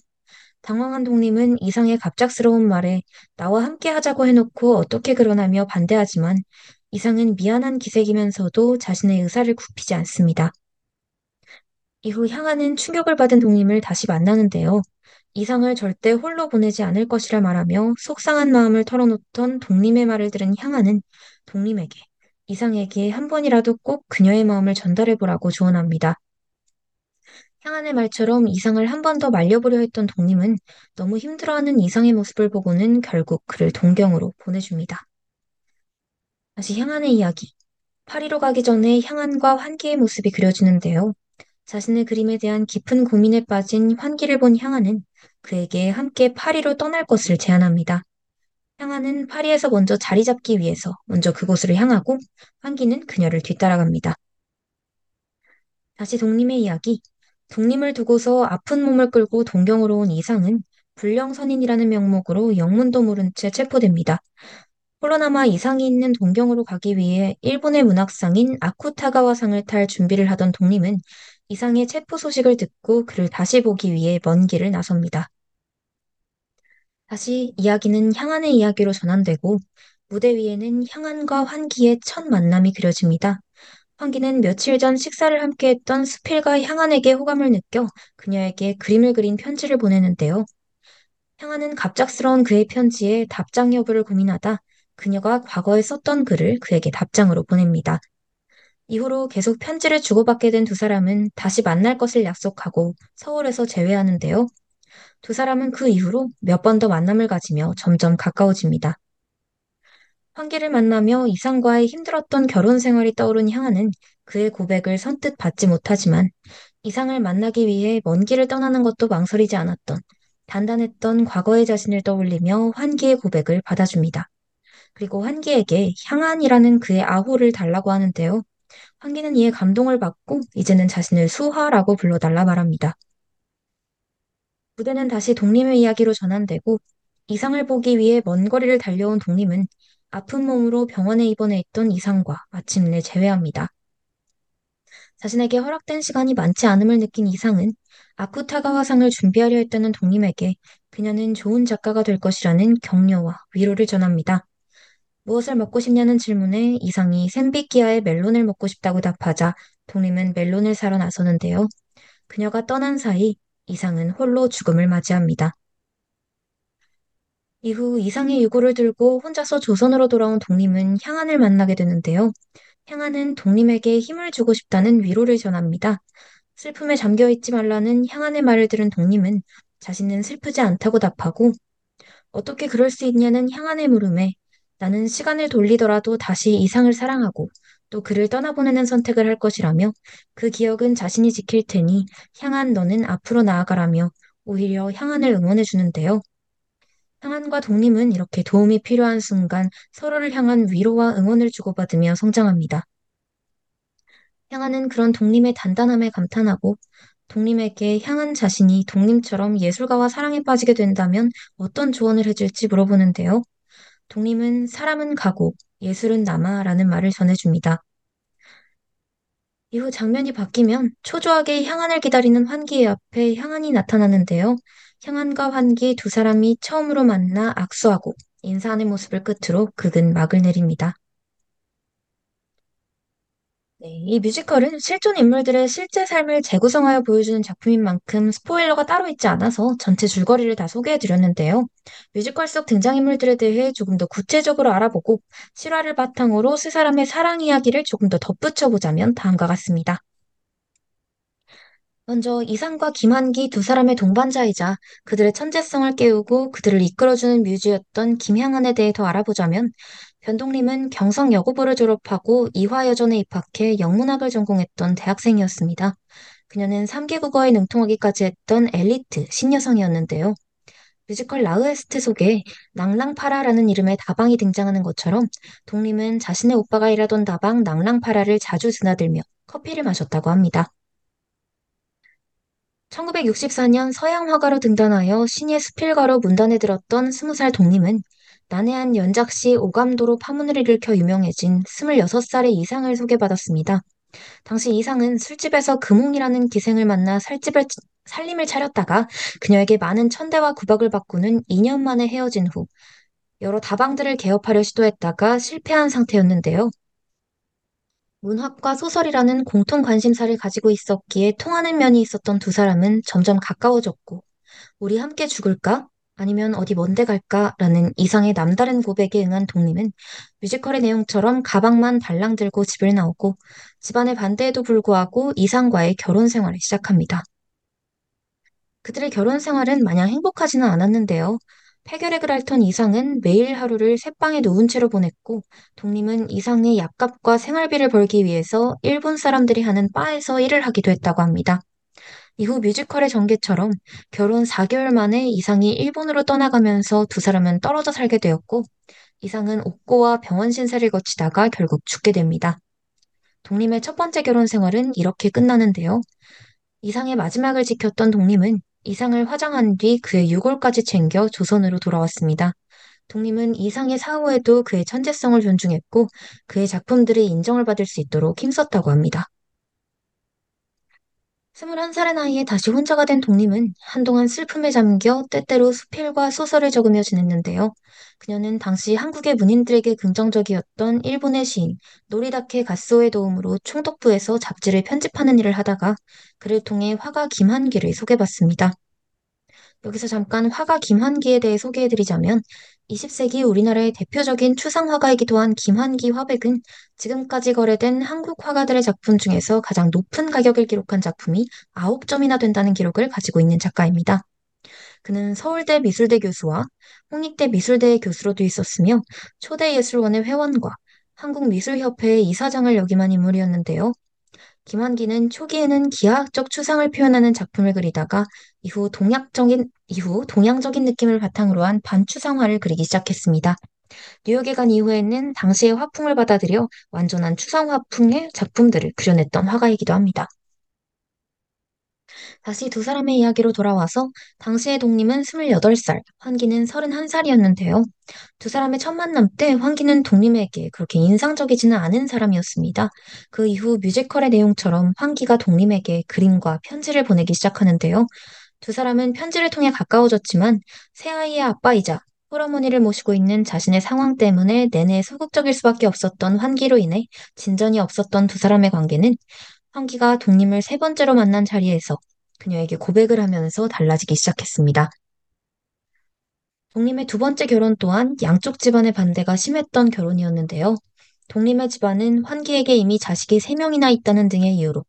당황한 독림은 이상의 갑작스러운 말에 나와 함께 하자고 해놓고 어떻게 그러나며 반대하지만 이상은 미안한 기색이면서도 자신의 의사를 굽히지 않습니다. 이후 향하는 충격을 받은 독림을 다시 만나는데요. 이상을 절대 홀로 보내지 않을 것이라 말하며 속상한 마음을 털어놓던 독림의 말을 들은 향하는 독림에게 이상에게 한 번이라도 꼭 그녀의 마음을 전달해보라고 조언합니다. 향안의 말처럼 이상을 한 번 더 말려보려 했던 독림은 너무 힘들어하는 이상의 모습을 보고는 결국 그를 동경으로 보내줍니다. 다시 향안의 이야기. 파리로 가기 전에 향안과 환기의 모습이 그려지는데요. 자신의 그림에 대한 깊은 고민에 빠진 환기를 본 향안은 그에게 함께 파리로 떠날 것을 제안합니다. 향안은 파리에서 먼저 자리 잡기 위해서 먼저 그곳으로 향하고 환기는 그녀를 뒤따라갑니다. 다시 독림의 이야기. 독림을 두고서 아픈 몸을 끌고 동경으로 온 이상은 불령선인이라는 명목으로 영문도 모른 채 체포됩니다. 남아 이상이 있는 동경으로 가기 위해 일본의 문학상인 아쿠타가와상을 탈 준비를 하던 독림은 이상의 체포 소식을 듣고 그를 다시 보기 위해 먼 길을 나섭니다. 다시 이야기는 향안의 이야기로 전환되고 무대 위에는 향안과 환기의 첫 만남이 그려집니다. 환기는 며칠 전 식사를 함께 했던 수필과 향안에게 호감을 느껴 그녀에게 그림을 그린 편지를 보내는데요. 향안은 갑작스러운 그의 편지에 답장 여부를 고민하다 그녀가 과거에 썼던 글을 그에게 답장으로 보냅니다. 이후로 계속 편지를 주고받게 된 두 사람은 다시 만날 것을 약속하고 서울에서 재회하는데요. 두 사람은 그 이후로 몇 번 더 만남을 가지며 점점 가까워집니다. 환기를 만나며 이상과의 힘들었던 결혼 생활이 떠오른 향아는 그의 고백을 선뜻 받지 못하지만 이상을 만나기 위해 먼 길을 떠나는 것도 망설이지 않았던 단단했던 과거의 자신을 떠올리며 환기의 고백을 받아줍니다. 그리고 환기에게 향안이라는 그의 아호를 달라고 하는데요. 환기는 이에 감동을 받고 이제는 자신을 수하라고 불러달라 말합니다. 무대는 다시 독림의 이야기로 전환되고 이상을 보기 위해 먼 거리를 달려온 독림은 아픈 몸으로 병원에 입원해 있던 이상과 마침내 재회합니다. 자신에게 허락된 시간이 많지 않음을 느낀 이상은 아쿠타가화상을 준비하려 했다는 독림에게 그녀는 좋은 작가가 될 것이라는 격려와 위로를 전합니다. 무엇을 먹고 싶냐는 질문에 이상이 샌비키아의 멜론을 먹고 싶다고 답하자 독림은 멜론을 사러 나서는데요. 그녀가 떠난 사이 이상은 홀로 죽음을 맞이합니다. 이후 이상의 유고를 들고 혼자서 조선으로 돌아온 독림은 향안을 만나게 되는데요. 향안은 독림에게 힘을 주고 싶다는 위로를 전합니다. 슬픔에 잠겨 있지 말라는 향안의 말을 들은 독림은 자신은 슬프지 않다고 답하고 어떻게 그럴 수 있냐는 향안의 물음에 나는 시간을 돌리더라도 다시 이상을 사랑하고 또 그를 떠나보내는 선택을 할 것이라며 그 기억은 자신이 지킬 테니 향안 너는 앞으로 나아가라며 오히려 향안을 응원해 주는데요. 향한과 독림은 이렇게 도움이 필요한 순간 서로를 향한 위로와 응원을 주고받으며 성장합니다. 향한은 그런 독림의 단단함에 감탄하고 독림에게 향한 자신이 독림처럼 예술가와 사랑에 빠지게 된다면 어떤 조언을 해줄지 물어보는데요. 독림은 사람은 가고 예술은 남아라는 말을 전해줍니다. 이후 장면이 바뀌면 초조하게 향한을 기다리는 환기의 앞에 향한이 나타나는데요. 향한과 환기 두 사람이 처음으로 만나 악수하고 인사하는 모습을 끝으로 극은 막을 내립니다. 네, 이 뮤지컬은 실존 인물들의 실제 삶을 재구성하여 보여주는 작품인 만큼 스포일러가 따로 있지 않아서 전체 줄거리를 다 소개해드렸는데요. 뮤지컬 속 등장인물들에 대해 조금 더 구체적으로 알아보고 실화를 바탕으로 세 사람의 사랑 이야기를 조금 더 덧붙여보자면 다음과 같습니다. 먼저 이상과 김한기 두 사람의 동반자이자 그들의 천재성을 깨우고 그들을 이끌어주는 뮤즈였던 김향은에 대해 더 알아보자면 변동림은 경성 여고부를 졸업하고 이화여전에 입학해 영문학을 전공했던 대학생이었습니다. 그녀는 3개 국어에 능통하기까지 했던 엘리트 신여성이었는데요. 뮤지컬 L'art reste 속에 낙랑파라라는 이름의 다방이 등장하는 것처럼 동림은 자신의 오빠가 일하던 다방 낙랑파라를 자주 드나들며 커피를 마셨다고 합니다. 1964년 서양 화가로 등단하여 신예 수필가로 문단에 들었던 20살 동림은 난해한 연작시 오감도로 파문을 일으켜 유명해진 26살의 이상을 소개받았습니다. 당시 이상은 술집에서 금홍이라는 기생을 만나 살림을, 살림을 차렸다가 그녀에게 많은 천대와 구박을 받고는 2년 만에 헤어진 후 여러 다방들을 개업하려 시도했다가 실패한 상태였는데요. 문학과 소설이라는 공통 관심사를 가지고 있었기에 통하는 면이 있었던 두 사람은 점점 가까워졌고, 우리 함께 죽을까? 아니면 어디 먼데 갈까? 라는 이상의 남다른 고백에 응한 독림은 뮤지컬의 내용처럼 가방만 달랑 들고 집을 나오고 집안의 반대에도 불구하고 이상과의 결혼 생활을 시작합니다. 그들의 결혼 생활은 마냥 행복하지는 않았는데요. 폐결핵을 앓던 이상은 매일 하루를 새방에 누운 채로 보냈고, 독림은 이상의 약값과 생활비를 벌기 위해서 일본 사람들이 하는 바에서 일을 하기도 했다고 합니다. 이후 뮤지컬의 전개처럼 결혼 4개월 만에 이상이 일본으로 떠나가면서 두 사람은 떨어져 살게 되었고, 이상은 옥고와 병원 신세를 거치다가 결국 죽게 됩니다. 독림의 첫 번째 결혼 생활은 이렇게 끝나는데요. 이상의 마지막을 지켰던 독림은 이상을 화장한 뒤 그의 유골까지 챙겨 조선으로 돌아왔습니다. 독림은 이상의 사후에도 그의 천재성을 존중했고 그의 작품들이 인정을 받을 수 있도록 힘썼다고 합니다. 21살의 나이에 다시 혼자가 된 독림은 한동안 슬픔에 잠겨 때때로 수필과 소설을 적으며 지냈는데요. 그녀는 당시 한국의 문인들에게 긍정적이었던 일본의 시인 노리다케 가스오의 도움으로 총독부에서 잡지를 편집하는 일을 하다가 그를 통해 화가 김한기를 소개받습니다. 여기서 잠깐 화가 김한기에 대해 소개해드리자면 20세기 우리나라의 대표적인 추상 화가이기도 한 김한기 화백은 지금까지 거래된 한국 화가들의 작품 중에서 가장 높은 가격을 기록한 작품이 9점이나 된다는 기록을 가지고 있는 작가입니다. 그는 서울대 미술대 교수와 홍익대 미술대의 교수로도 있었으며 초대예술원의 회원과 한국미술협회의 이사장을 역임한 인물이었는데요. 김환기는 초기에는 기하학적 추상을 표현하는 작품을 그리다가 이후 동양적인, 이후 동양적인 느낌을 바탕으로 한 반추상화를 그리기 시작했습니다. 뉴욕에 간 이후에는 당시의 화풍을 받아들여 완전한 추상 화풍의 작품들을 그려냈던 화가이기도 합니다. 다시 두 사람의 이야기로 돌아와서 당시의 독림은 28살, 환기는 31살이었는데요. 두 사람의 첫 만남 때 환기는 독림에게 그렇게 인상적이지는 않은 사람이었습니다. 그 이후 뮤지컬의 내용처럼 환기가 독림에게 그림과 편지를 보내기 시작하는데요. 두 사람은 편지를 통해 가까워졌지만 새 아이의 아빠이자 홀어머니를 모시고 있는 자신의 상황 때문에 내내 소극적일 수밖에 없었던 환기로 인해 진전이 없었던 두 사람의 관계는 환기가 독림을 세 번째로 만난 자리에서 그녀에게 고백을 하면서 달라지기 시작했습니다. 독림의 두 번째 결혼 또한 양쪽 집안의 반대가 심했던 결혼이었는데요. 독림의 집안은 환기에게 이미 자식이 3명이나 있다는 등의 이유로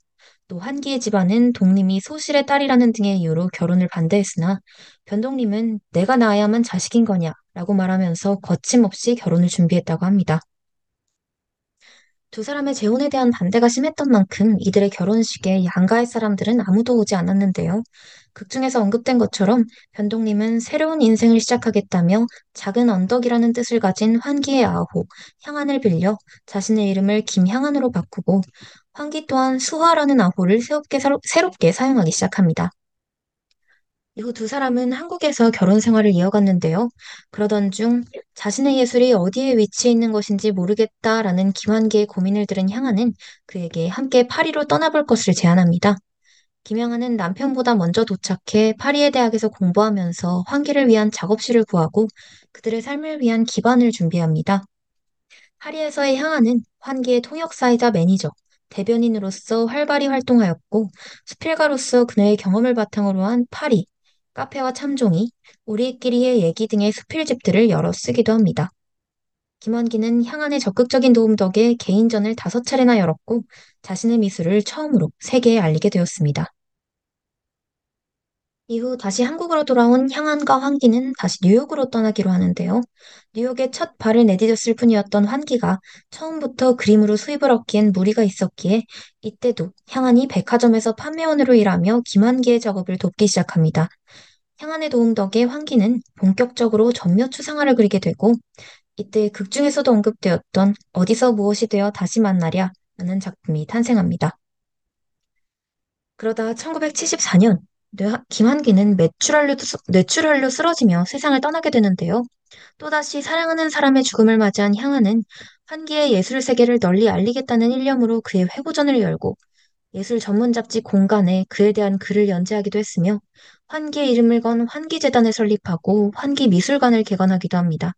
또 환기의 집안은 독림이 소실의 딸이라는 등의 이유로 결혼을 반대했으나 변동림은 내가 낳아야만 자식인 거냐 라고 말하면서 거침없이 결혼을 준비했다고 합니다. 두 사람의 재혼에 대한 반대가 심했던 만큼 이들의 결혼식에 양가의 사람들은 아무도 오지 않았는데요. 극 중에서 언급된 것처럼 변동님은 새로운 인생을 시작하겠다며 작은 언덕이라는 뜻을 가진 환기의 아호, 향안을 빌려 자신의 이름을 김향안으로 바꾸고 환기 또한 수화라는 아호를 새롭게, 새롭게 사용하기 시작합니다. 이후 두 사람은 한국에서 결혼 생활을 이어갔는데요. 그러던 중 자신의 예술이 어디에 위치해 있는 것인지 모르겠다라는 김환기의 고민을 들은 향아는 그에게 함께 파리로 떠나볼 것을 제안합니다. 김향아는 남편보다 먼저 도착해 파리의 대학에서 공부하면서 환기를 위한 작업실을 구하고 그들의 삶을 위한 기반을 준비합니다. 파리에서의 향아는 환기의 통역사이자 매니저, 대변인으로서 활발히 활동하였고 수필가로서 그녀의 경험을 바탕으로 한 파리, 카페와 참종이, 우리끼리의 얘기 등의 수필집들을 여러 쓰기도 합니다. 김환기는 향안의 적극적인 도움 덕에 개인전을 다섯 차례나 열었고 자신의 미술을 처음으로 세계에 알리게 되었습니다. 이후 다시 한국으로 돌아온 향안과 환기는 다시 뉴욕으로 떠나기로 하는데요. 뉴욕에 첫 발을 내디뎠을 뿐이었던 환기가 처음부터 그림으로 수입을 얻기엔 무리가 있었기에 이때도 향안이 백화점에서 판매원으로 일하며 김환기의 작업을 돕기 시작합니다. 향안의 도움 덕에 환기는 본격적으로 전묘 추상화를 그리게 되고 이때 극 중에서도 언급되었던 어디서 무엇이 되어 다시 만나랴 라는 작품이 탄생합니다. 그러다 1974년 김한기는 뇌출혈로, 뇌출혈로 쓰러지며 세상을 떠나게 되는데요. 또다시 사랑하는 사람의 죽음을 맞이한 향아는 한기의 예술 세계를 널리 알리겠다는 일념으로 그의 회고전을 열고 예술 전문 잡지 공간에 그에 대한 글을 연재하기도 했으며 환기의 이름을 건 환기재단을 설립하고 환기미술관을 개관하기도 합니다.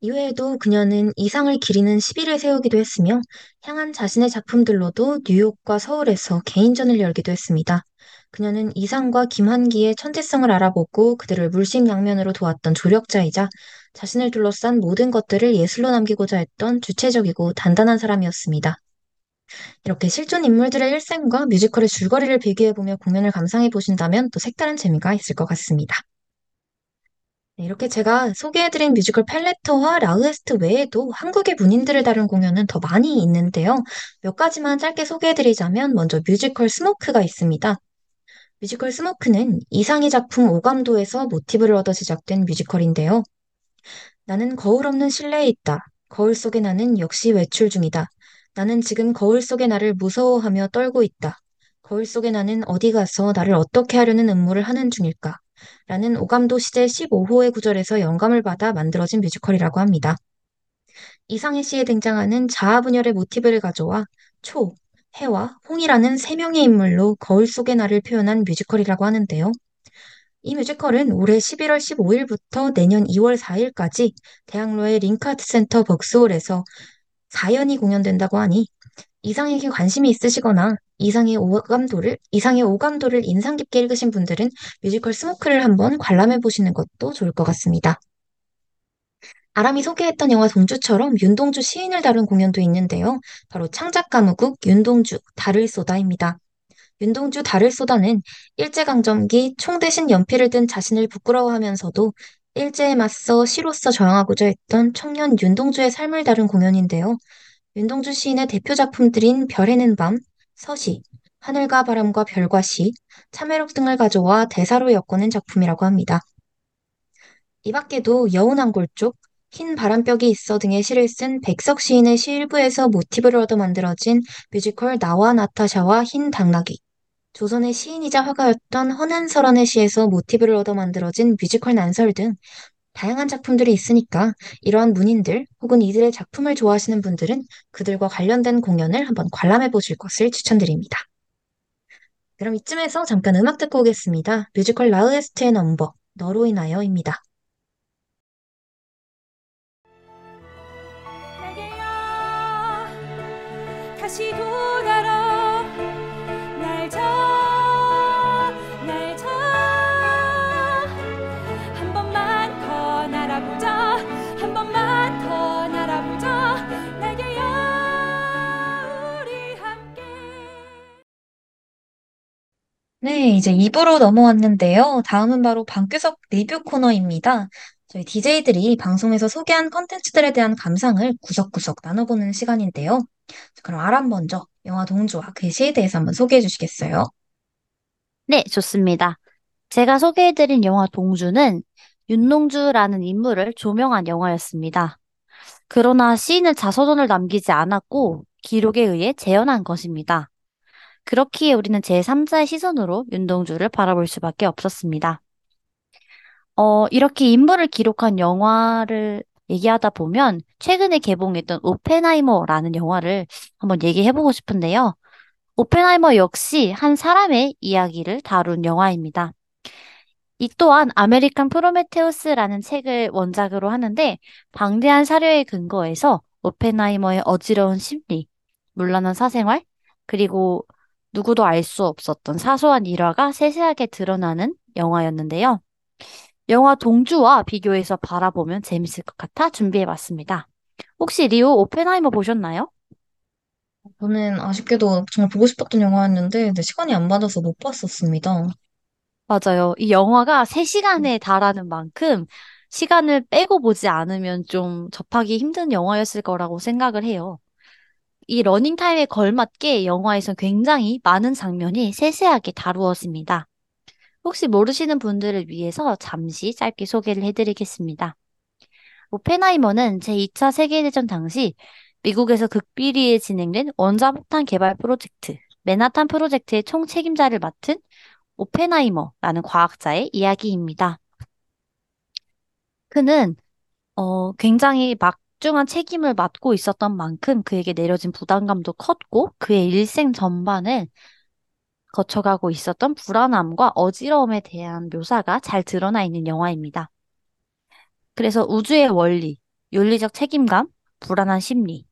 이외에도 그녀는 이상을 기리는 시비를 세우기도 했으며 향한 자신의 작품들로도 뉴욕과 서울에서 개인전을 열기도 했습니다. 그녀는 이상과 김한기의 천재성을 알아보고 그들을 물심양면으로 도왔던 조력자이자 자신을 둘러싼 모든 것들을 예술로 남기고자 했던 주체적이고 단단한 사람이었습니다. 이렇게 실존 인물들의 일생과 뮤지컬의 줄거리를 비교해보며 공연을 감상해 보신다면 또 색다른 재미가 있을 것 같습니다. 네, 이렇게 제가 소개해드린 뮤지컬 팬레터와 L'art reste 외에도 한국의 문인들을 다룬 공연은 더 많이 있는데요. 몇 가지만 짧게 소개해드리자면 먼저 뮤지컬 스모크가 있습니다. 뮤지컬 스모크는 이상의 작품 오감도에서 모티브를 얻어 제작된 뮤지컬인데요. 나는 거울 없는 실내에 있다. 거울 속의 나는 역시 외출 중이다. 나는 지금 거울 속의 나를 무서워하며 떨고 있다. 거울 속의 나는 어디 가서 나를 어떻게 하려는 음모를 하는 중일까? 라는 오감도 시제 15호의 구절에서 영감을 받아 만들어진 뮤지컬이라고 합니다. 이상의 시에 등장하는 자아 분열의 모티브를 가져와 초, 해와 홍이라는 세 명의 인물로 거울 속의 나를 표현한 뮤지컬이라고 하는데요. 이 뮤지컬은 올해 11월 15일부터 내년 2월 4일까지 대학로의 링크아트 센터 벅스홀에서 4연이 공연된다고 하니 이상에게 관심이 있으시거나 이상의 오감도를, 이상의 오감도를 인상 깊게 읽으신 분들은 뮤지컬 스모크를 한번 관람해 보시는 것도 좋을 것 같습니다. 아람이 소개했던 영화 동주처럼 윤동주 시인을 다룬 공연도 있는데요. 바로 창작가무국 윤동주 달을 쏘다입니다. 윤동주 달을 쏘다는 일제강점기 총 대신 연필을 든 자신을 부끄러워하면서도 일제에 맞서 시로서 저항하고자 했던 청년 윤동주의 삶을 다룬 공연인데요. 윤동주 시인의 대표 작품들인 별 헤는 밤, 서시, 하늘과 바람과 별과 시, 참회록 등을 가져와 대사로 엮어낸 작품이라고 합니다. 이 밖에도 여우난골족, 흰 바람벽이 있어 등의 시를 쓴 백석 시인의 시 일부에서 모티브를 얻어 만들어진 뮤지컬 나와 나타샤와 흰 당나귀, 조선의 시인이자 화가였던 허난설헌의 시에서 모티브를 얻어 만들어진 뮤지컬 난설 등 다양한 작품들이 있으니까 이러한 문인들 혹은 이들의 작품을 좋아하시는 분들은 그들과 관련된 공연을 한번 관람해 보실 것을 추천드립니다. 그럼 이쯤에서 잠깐 음악 듣고 오겠습니다. 뮤지컬 라우에스트의 넘버, 너로 인하여입니다. 네, 이제 2부로 넘어왔는데요. 다음은 바로 방규석 리뷰 코너입니다. 저희 DJ들이 방송에서 소개한 컨텐츠들에 대한 감상을 구석구석 나눠보는 시간인데요. 그럼 아람 먼저 영화 동주와 그 시에 대해서 한번 소개해 주시겠어요? 네, 좋습니다. 제가 소개해드린 영화 동주는 윤동주라는 인물을 조명한 영화였습니다. 그러나 시인은 자서전을 남기지 않았고 기록에 의해 재현한 것입니다. 그렇기에 우리는 제3자의 시선으로 윤동주를 바라볼 수밖에 없었습니다. 어, 이렇게 인물을 기록한 영화를 얘기하다 보면 최근에 개봉했던 오펜하이머라는 영화를 한번 얘기해보고 싶은데요. 오펜하이머 역시 한 사람의 이야기를 다룬 영화입니다. 이 또한 아메리칸 프로메테우스라는 책을 원작으로 하는데 방대한 사료에 근거해서 오펜하이머의 어지러운 심리, 물란한 사생활, 그리고 누구도 알 수 없었던 사소한 일화가 세세하게 드러나는 영화였는데요. 영화 동주와 비교해서 바라보면 재밌을 것 같아 준비해봤습니다. 혹시 리오 오펜하이머 보셨나요? 저는 아쉽게도 정말 보고 싶었던 영화였는데 근데 시간이 안 맞아서 못 봤었습니다. 맞아요. 이 영화가 3시간에 달하는 만큼 시간을 빼고 보지 않으면 좀 접하기 힘든 영화였을 거라고 생각을 해요. 이 러닝타임에 걸맞게 영화에서 굉장히 많은 장면이 세세하게 다루어집니다. 혹시 모르시는 분들을 위해서 잠시 짧게 소개를 해드리겠습니다. 오펜하이머는 제2차 세계대전 당시 미국에서 극비리에 진행된 원자폭탄 개발 프로젝트, 맨하탄 프로젝트의 총 책임자를 맡은 오펜하이머라는 과학자의 이야기입니다. 그는 어, 굉장히 막 중한 책임을 맡고 있었던 만큼 그에게 내려진 부담감도 컸고 그의 일생 전반을 거쳐가고 있었던 불안함과 어지러움에 대한 묘사가 잘 드러나 있는 영화입니다. 그래서 우주의 원리, 윤리적 책임감, 불안한 심리.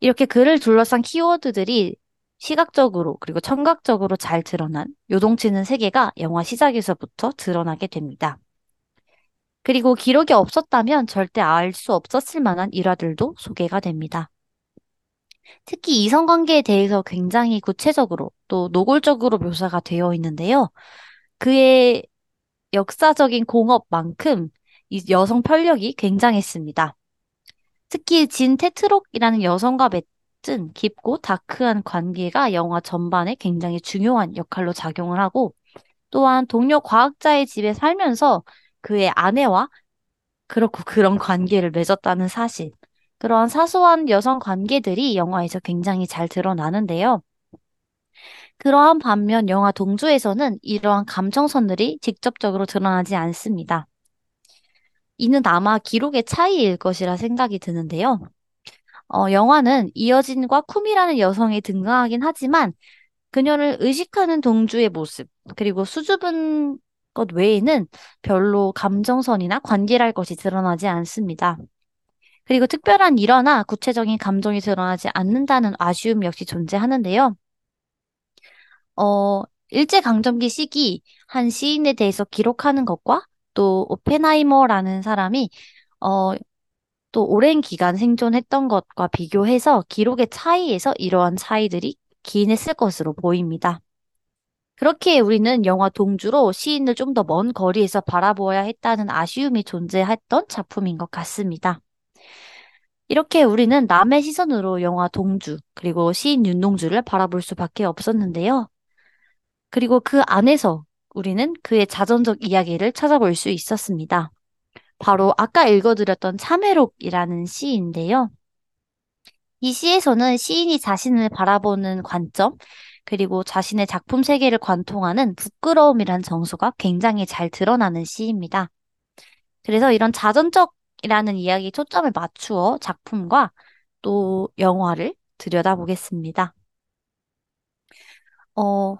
이렇게 그를 둘러싼 키워드들이 시각적으로 그리고 청각적으로 잘 드러난 요동치는 세계가 영화 시작에서부터 드러나게 됩니다. 그리고 기록이 없었다면 절대 알 수 없었을 만한 일화들도 소개가 됩니다. 특히 이성관계에 대해서 굉장히 구체적으로 또 노골적으로 묘사가 되어 있는데요. 그의 역사적인 공업만큼 이 여성 편력이 굉장했습니다. 특히 진 테트록이라는 여성과 맺은 깊고 다크한 관계가 영화 전반에 굉장히 중요한 역할로 작용을 하고 또한 동료 과학자의 집에 살면서 그의 아내와 그렇고 그런 관계를 맺었다는 사실. 그러한 사소한 여성 관계들이 영화에서 굉장히 잘 드러나는데요. 그러한 반면 영화 동주에서는 이러한 감정선들이 직접적으로 드러나지 않습니다. 이는 아마 기록의 차이일 것이라 생각이 드는데요. 어, 영화는 이어진과 쿰이라는 여성이 등장하긴 하지만 그녀를 의식하는 동주의 모습, 그리고 수줍은 것 외에는 별로 감정선이나 관계랄 것이 드러나지 않습니다. 그리고 특별한 일화나 구체적인 감정이 드러나지 않는다는 아쉬움 역시 존재하는데요. 어, 일제강점기 시기 한 시인에 대해서 기록하는 것과 또 오펜하이머라는 사람이 어, 또 오랜 기간 생존했던 것과 비교해서 기록의 차이에서 이러한 차이들이 기인했을 것으로 보입니다. 그렇게 우리는 영화 동주로 시인을 좀 더 먼 거리에서 바라보아야 했다는 아쉬움이 존재했던 작품인 것 같습니다. 이렇게 우리는 남의 시선으로 영화 동주, 그리고 시인 윤동주를 바라볼 수밖에 없었는데요. 그리고 그 안에서 우리는 그의 자전적 이야기를 찾아볼 수 있었습니다. 바로 아까 읽어드렸던 참회록이라는 시인데요. 이 시에서는 시인이 자신을 바라보는 관점, 그리고 자신의 작품 세계를 관통하는 부끄러움이란 정서가 굉장히 잘 드러나는 시입니다. 그래서 이런 자전적이라는 이야기에 초점을 맞추어 작품과 또 영화를 들여다보겠습니다. 어,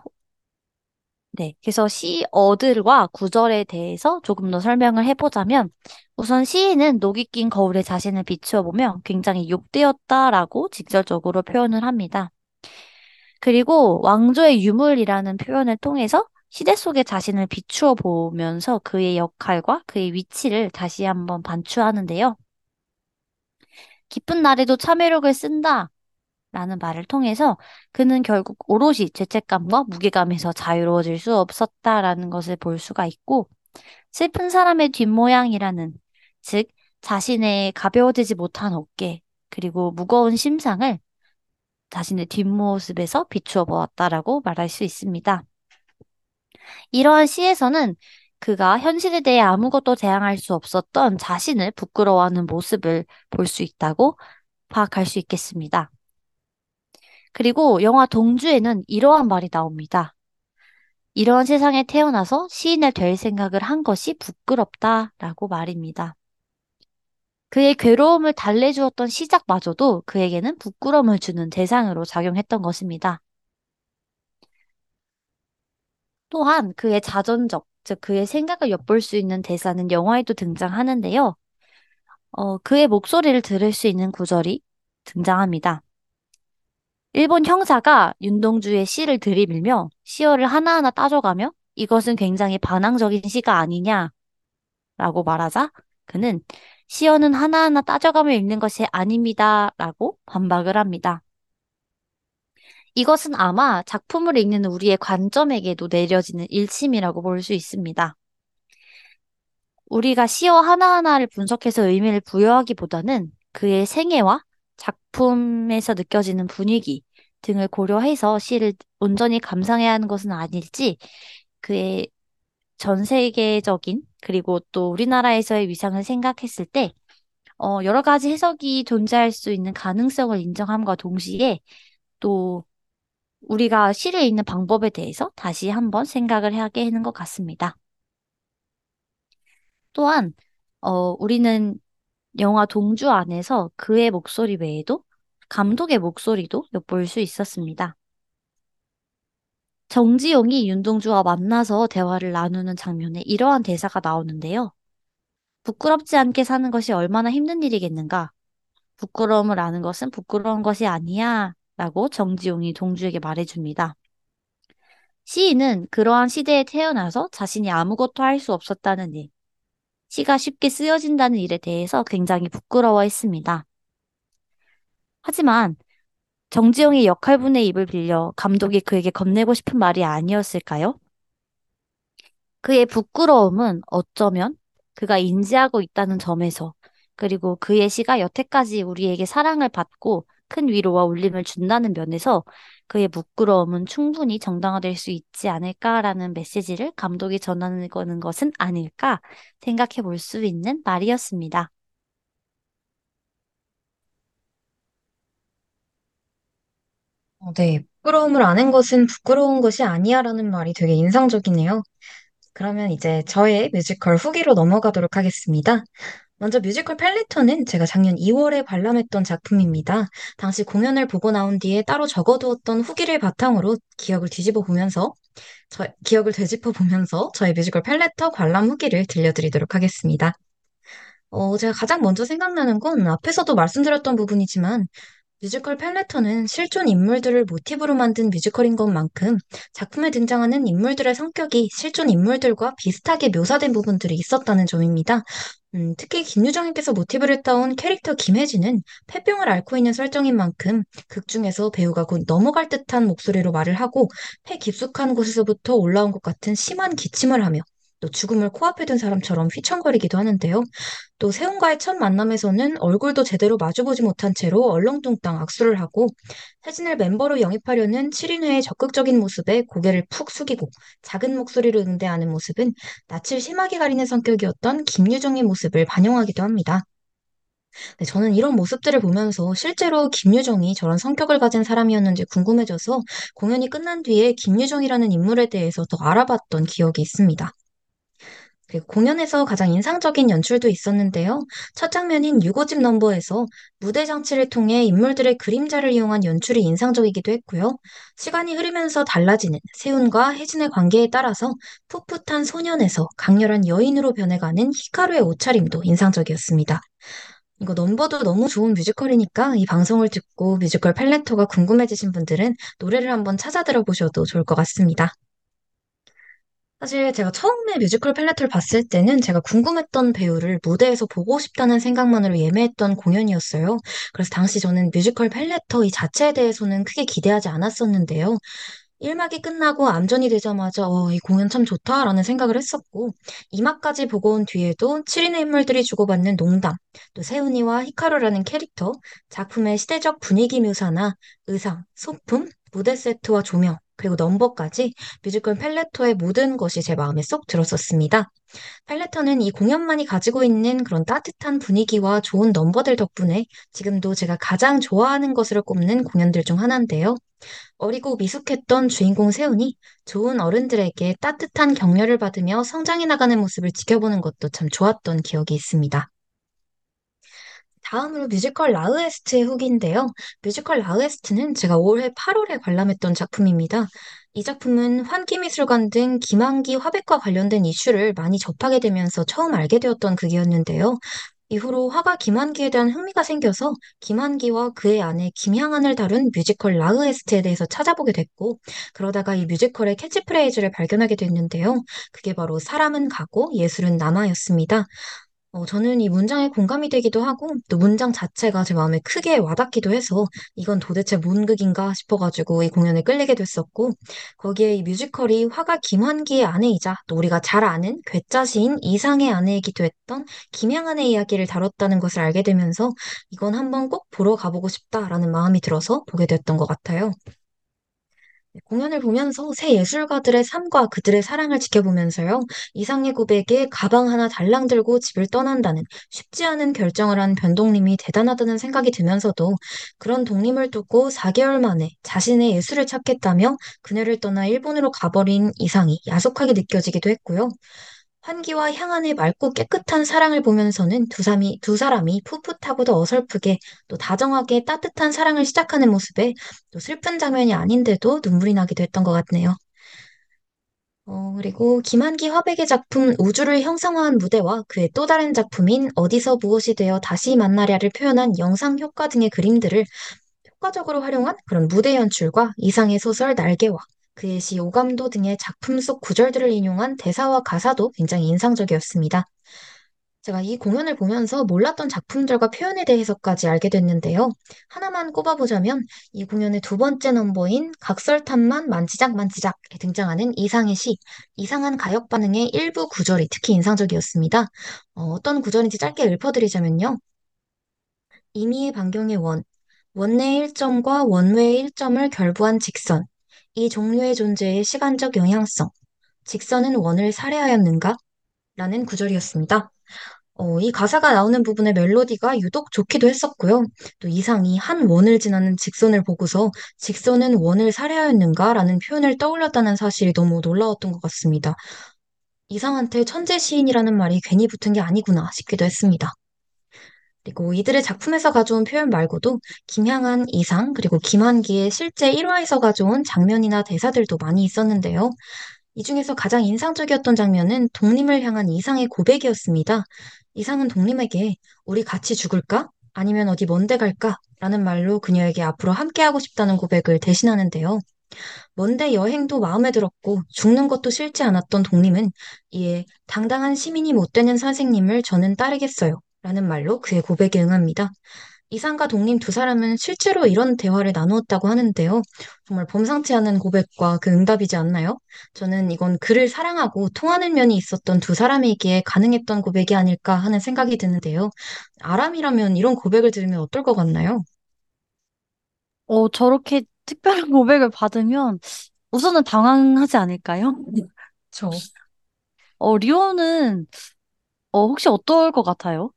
네. 그래서 시 어들과 구절에 대해서 조금 더 설명을 해보자면, 우선 시인은 녹이 낀 거울에 자신을 비추어 보며 굉장히 욕되었다라고 직설적으로 표현을 합니다. 그리고 왕조의 유물이라는 표현을 통해서 시대 속의 자신을 비추어 보면서 그의 역할과 그의 위치를 다시 한번 반추하는데요. 기쁜 날에도 참회력을 쓴다. 라는 말을 통해서 그는 결국 오롯이 죄책감과 무게감에서 자유로워질 수 없었다라는 것을 볼 수가 있고, 슬픈 사람의 뒷모양이라는, 즉, 자신의 가벼워지지 못한 어깨, 그리고 무거운 심상을 자신의 뒷모습에서 비추어 보았다라고 말할 수 있습니다. 이러한 시에서는 그가 현실에 대해 아무것도 대항할 수 없었던 자신을 부끄러워하는 모습을 볼 수 있다고 파악할 수 있겠습니다. 그리고 영화 동주에는 이러한 말이 나옵니다. 이러한 세상에 태어나서 시인을 될 생각을 한 것이 부끄럽다라고 말입니다. 그의 괴로움을 달래주었던 시작마저도 그에게는 부끄러움을 주는 대상으로 작용했던 것입니다. 또한 그의 자전적, 즉 그의 생각을 엿볼 수 있는 대사는 영화에도 등장하는데요. 어, 그의 목소리를 들을 수 있는 구절이 등장합니다. 일본 형사가 윤동주의 시를 들이밀며 시어를 하나하나 따져가며 이것은 굉장히 반항적인 시가 아니냐 라고 말하자 그는 시어는 하나하나 따져가며 읽는 것이 아닙니다 라고 반박을 합니다. 이것은 아마 작품을 읽는 우리의 관점에게도 내려지는 일침이라고 볼 수 있습니다. 우리가 시어 하나하나를 분석해서 의미를 부여하기보다는 그의 생애와 작품에서 느껴지는 분위기 등을 고려해서 시를 온전히 감상해야 하는 것은 아닐지 그의 전 세계적인 그리고 또 우리나라에서의 위상을 생각했을 때 어, 여러 가지 해석이 존재할 수 있는 가능성을 인정함과 동시에 또 우리가 시를 읽는 방법에 대해서 다시 한번 생각을 하게 하는 것 같습니다. 또한 어, 우리는 영화 동주 안에서 그의 목소리 외에도 감독의 목소리도 엿볼 수 있었습니다. 정지용이 윤동주와 만나서 대화를 나누는 장면에 이러한 대사가 나오는데요. 부끄럽지 않게 사는 것이 얼마나 힘든 일이겠는가? 부끄러움을 아는 것은 부끄러운 것이 아니야. 라고 정지용이 동주에게 말해줍니다. 시인은 그러한 시대에 태어나서 자신이 아무것도 할 수 없었다는 일, 시가 쉽게 쓰여진다는 일에 대해서 굉장히 부끄러워했습니다. 하지만 정지용의 역할분의 입을 빌려 감독이 그에게 건네고 싶은 말이 아니었을까요? 그의 부끄러움은 어쩌면 그가 인지하고 있다는 점에서 그리고 그의 시가 여태까지 우리에게 사랑을 받고 큰 위로와 울림을 준다는 면에서 그의 부끄러움은 충분히 정당화될 수 있지 않을까라는 메시지를 감독이 전하는 것은 아닐까 생각해 볼 수 있는 말이었습니다. 어, 네. 부끄러움을 아는 것은 부끄러운 것이 아니야라는 말이 되게 인상적이네요. 그러면 이제 저의 뮤지컬 후기로 넘어가도록 하겠습니다. 먼저 뮤지컬 팬레터는 제가 작년 2월에 관람했던 작품입니다. 당시 공연을 보고 나온 뒤에 따로 적어두었던 후기를 바탕으로 기억을 되짚어 보면서 저, 기억을 되짚어 보면서 저의 뮤지컬 팬레터 관람 후기를 들려드리도록 하겠습니다. 어, 제가 가장 먼저 생각나는 건 앞에서도 말씀드렸던 부분이지만 뮤지컬 팬레터는 실존 인물들을 모티브로 만든 뮤지컬인 것만큼 작품에 등장하는 인물들의 성격이 실존 인물들과 비슷하게 묘사된 부분들이 있었다는 점입니다. 음, 특히 김유정님께서 모티브를 따온 캐릭터 김혜진은 폐병을 앓고 있는 설정인 만큼 극 중에서 배우가 곧 넘어갈 듯한 목소리로 말을 하고 폐 깊숙한 곳에서부터 올라온 것 같은 심한 기침을 하며 또 죽음을 코앞에 둔 사람처럼 휘청거리기도 하는데요. 또 세훈과의 첫 만남에서는 얼굴도 제대로 마주보지 못한 채로 얼렁뚱땅 악수를 하고 혜진을 멤버로 영입하려는 7인회의 적극적인 모습에 고개를 푹 숙이고 작은 목소리로 응대하는 모습은 낯을 심하게 가리는 성격이었던 김유정의 모습을 반영하기도 합니다. 네, 저는 이런 모습들을 보면서 실제로 김유정이 저런 성격을 가진 사람이었는지 궁금해져서 공연이 끝난 뒤에 김유정이라는 인물에 대해서 더 알아봤던 기억이 있습니다. 공연에서 가장 인상적인 연출도 있었는데요. 첫 장면인 유고집 넘버에서 무대 장치를 통해 인물들의 그림자를 이용한 연출이 인상적이기도 했고요. 시간이 흐르면서 달라지는 세훈과 해진의 관계에 따라서 풋풋한 소년에서 강렬한 여인으로 변해가는 히카루의 옷차림도 인상적이었습니다. 이거 넘버도 너무 좋은 뮤지컬이니까 이 방송을 듣고 뮤지컬 팬레터가 궁금해지신 분들은 노래를 한번 찾아 들어보셔도 좋을 것 같습니다. 사실 제가 처음에 뮤지컬 팬레터를 봤을 때는 제가 궁금했던 배우를 무대에서 보고 싶다는 생각만으로 예매했던 공연이었어요. 그래서 당시 저는 뮤지컬 팬레터 이 자체에 대해서는 크게 기대하지 않았었는데요. 1막이 끝나고 암전이 되자마자 어, 이 공연 참 좋다라는 생각을 했었고 2막까지 보고 온 뒤에도 7인의 인물들이 주고받는 농담, 또 세훈이와 히카루라는 캐릭터, 작품의 시대적 분위기 묘사나 의상, 소품, 무대 세트와 조명, 그리고 넘버까지 뮤지컬 팬레터의 모든 것이 제 마음에 쏙 들었었습니다. 팬레터는 이 공연만이 가지고 있는 그런 따뜻한 분위기와 좋은 넘버들 덕분에 지금도 제가 가장 좋아하는 것으로 꼽는 공연들 중 하나인데요. 어리고 미숙했던 주인공 세훈이 좋은 어른들에게 따뜻한 격려를 받으며 성장해 나가는 모습을 지켜보는 것도 참 좋았던 기억이 있습니다. 다음으로 뮤지컬 라흐헤스트의 후기인데요. 뮤지컬 라흐헤스트는 제가 올해 8월에 관람했던 작품입니다. 이 작품은 환기미술관 등 김환기 화백과 관련된 이슈를 많이 접하게 되면서 처음 알게 되었던 극이었는데요. 이후로 화가 김환기에 대한 흥미가 생겨서 김환기와 그의 아내 김향안을 다룬 뮤지컬 라흐헤스트에 대해서 찾아보게 됐고, 그러다가 이 뮤지컬의 캐치프레이즈를 발견하게 됐는데요. 그게 바로 사람은 가고 예술은 남다였습니다. 어, 저는 이 문장에 공감이 되기도 하고, 또 문장 자체가 제 마음에 크게 와닿기도 해서, 이건 도대체 뭔 극인가 싶어가지고 이 공연에 끌리게 됐었고, 거기에 이 뮤지컬이 화가 김환기의 아내이자, 또 우리가 잘 아는 괴짜 시인 이상의 아내이기도 했던 김양한의 이야기를 다뤘다는 것을 알게 되면서, 이건 한번 꼭 보러 가보고 싶다라는 마음이 들어서 보게 됐던 것 같아요. 네, 공연을 보면서 새 예술가들의 삶과 그들의 사랑을 지켜보면서요, 이상의 고백에 가방 하나 달랑 들고 집을 떠난다는 쉽지 않은 결정을 한 변동님이 대단하다는 생각이 들면서도 그런 독립을 두고 4개월 만에 자신의 예술을 찾겠다며 그녀를 떠나 일본으로 가버린 이상이 야속하게 느껴지기도 했고요. 환기와 향한의 맑고 깨끗한 사랑을 보면서는 두 사람이, 두 사람이 풋풋하고도 어설프게 또 다정하게 따뜻한 사랑을 시작하는 모습에 또 슬픈 장면이 아닌데도 눈물이 나기도 했던 것 같네요. 어, 그리고 김한기 화백의 작품 우주를 형상화한 무대와 그의 또 다른 작품인 어디서 무엇이 되어 다시 만나랴를 표현한 영상 효과 등의 그림들을 효과적으로 활용한 그런 무대 연출과 이상의 소설 날개와 그의 시 오감도 등의 작품 속 구절들을 인용한 대사와 가사도 굉장히 인상적이었습니다. 제가 이 공연을 보면서 몰랐던 작품들과 표현에 대해서까지 알게 됐는데요. 하나만 꼽아보자면 이 공연의 두 번째 넘버인 각설탄만 만지작 만지작에 등장하는 이상의 시, 이상한 가역 반응의 일부 구절이 특히 인상적이었습니다. 어, 떤 구절인지 짧게 읊어드리자면요. 임의의 반경의 원, 원내의 1점과 원외의 1점을 결부한 직선, 이 종류의 존재의 시간적 영향성, 직선은 원을 살해하였는가? 라는 구절이었습니다. 어, 이 가사가 나오는 부분의 멜로디가 유독 좋기도 했었고요. 또 이상이 한 원을 지나는 직선을 보고서 직선은 원을 살해하였는가? 라는 표현을 떠올렸다는 사실이 너무 놀라웠던 것 같습니다. 이상한테 천재 시인이라는 말이 괜히 붙은 게 아니구나 싶기도 했습니다. 그리고 이들의 작품에서 가져온 표현 말고도 김향한, 이상, 그리고 김환기의 실제 1화에서 가져온 장면이나 대사들도 많이 있었는데요. 이 중에서 가장 인상적이었던 장면은 독림을 향한 이상의 고백이었습니다. 이상은 독림에게 우리 같이 죽을까? 아니면 어디 먼데 갈까? 라는 말로 그녀에게 앞으로 함께하고 싶다는 고백을 대신하는데요. 먼데 여행도 마음에 들었고 죽는 것도 싫지 않았던 독림은 이에 당당한 시민이 못 되는 선생님을 저는 따르겠어요. 라는 말로 그의 고백에 응합니다. 이상과 독림 두 사람은 실제로 이런 대화를 나누었다고 하는데요. 정말 범상치 않은 고백과 그 응답이지 않나요? 저는 이건 그를 사랑하고 통하는 면이 있었던 두 사람에게 가능했던 고백이 아닐까 하는 생각이 드는데요. 아람이라면 이런 고백을 들으면 어떨 것 같나요? 어, 저렇게 특별한 <laughs> 고백을 받으면 우선은 당황하지 않을까요? 저, 어, 리오는 어, 혹시 어떨 것 같아요?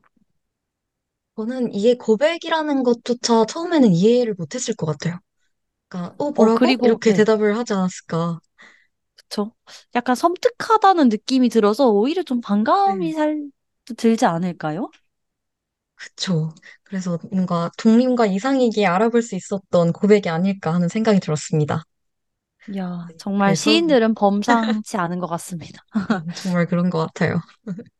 저는 이게 고백이라는 것조차 처음에는 이해를 못했을 것 같아요. 그러니까, 어, 어, 뭐라고? 그리고, 이렇게 네, 대답을 하지 않았을까. 그쵸. 약간 섬뜩하다는 느낌이 들어서 오히려 좀 반감이 네. 살, 들지 않을까요? 그쵸. 그래서 뭔가 독림과 이상에게 알아볼 수 있었던 고백이 아닐까 하는 생각이 들었습니다. 야, 네. 정말 그래서 시인들은 범상치 않은 것 같습니다. <laughs> 음, 정말 그런 것 같아요. <laughs>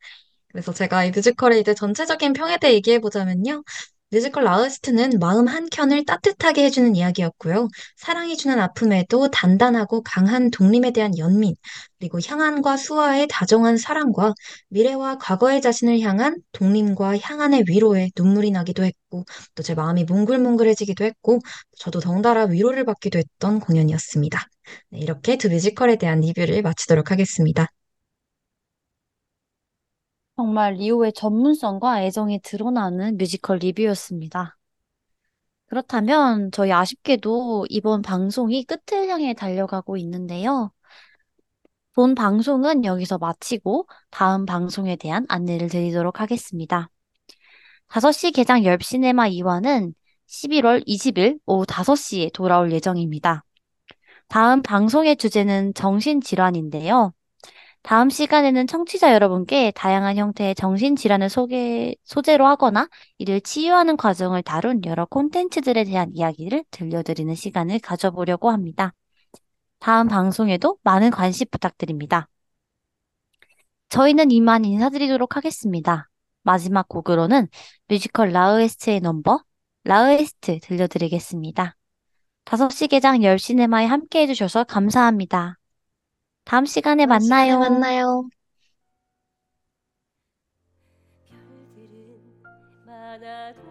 그래서 제가 이 뮤지컬의 이제 전체적인 평에 대해 얘기해 보자면요. 뮤지컬 라흐헤스트는 마음 한켠을 따뜻하게 해주는 이야기였고요. 사랑이 주는 아픔에도 단단하고 강한 동림에 대한 연민, 그리고 향안과 수화의 다정한 사랑과 미래와 과거의 자신을 향한 동림과 향안의 위로에 눈물이 나기도 했고, 또 제 마음이 몽글몽글해지기도 했고, 저도 덩달아 위로를 받기도 했던 공연이었습니다. 네, 이렇게 두 뮤지컬에 대한 리뷰를 마치도록 하겠습니다. 정말 리오의 전문성과 애정이 드러나는 뮤지컬 리뷰였습니다. 그렇다면 저희 아쉽게도 이번 방송이 끝을 향해 달려가고 있는데요. 본 방송은 여기서 마치고 다음 방송에 대한 안내를 드리도록 하겠습니다. 5시 개장 열시네마 2화는 11월 20일 오후 5시에 돌아올 예정입니다. 다음 방송의 주제는 정신질환인데요. 다음 시간에는 청취자 여러분께 다양한 형태의 정신질환을 소개, 소재로 하거나 이를 치유하는 과정을 다룬 여러 콘텐츠들에 대한 이야기를 들려드리는 시간을 가져보려고 합니다. 다음 방송에도 많은 관심 부탁드립니다. 저희는 이만 인사드리도록 하겠습니다. 마지막 곡으로는 뮤지컬 라흐헤스트의 넘버, 라흐헤스트 들려드리겠습니다. 5시 개장 엷 씨네마에 함께 해주셔서 감사합니다. 다음 시간에 다음 시간에 만나요. 만나요. 별들은 많아도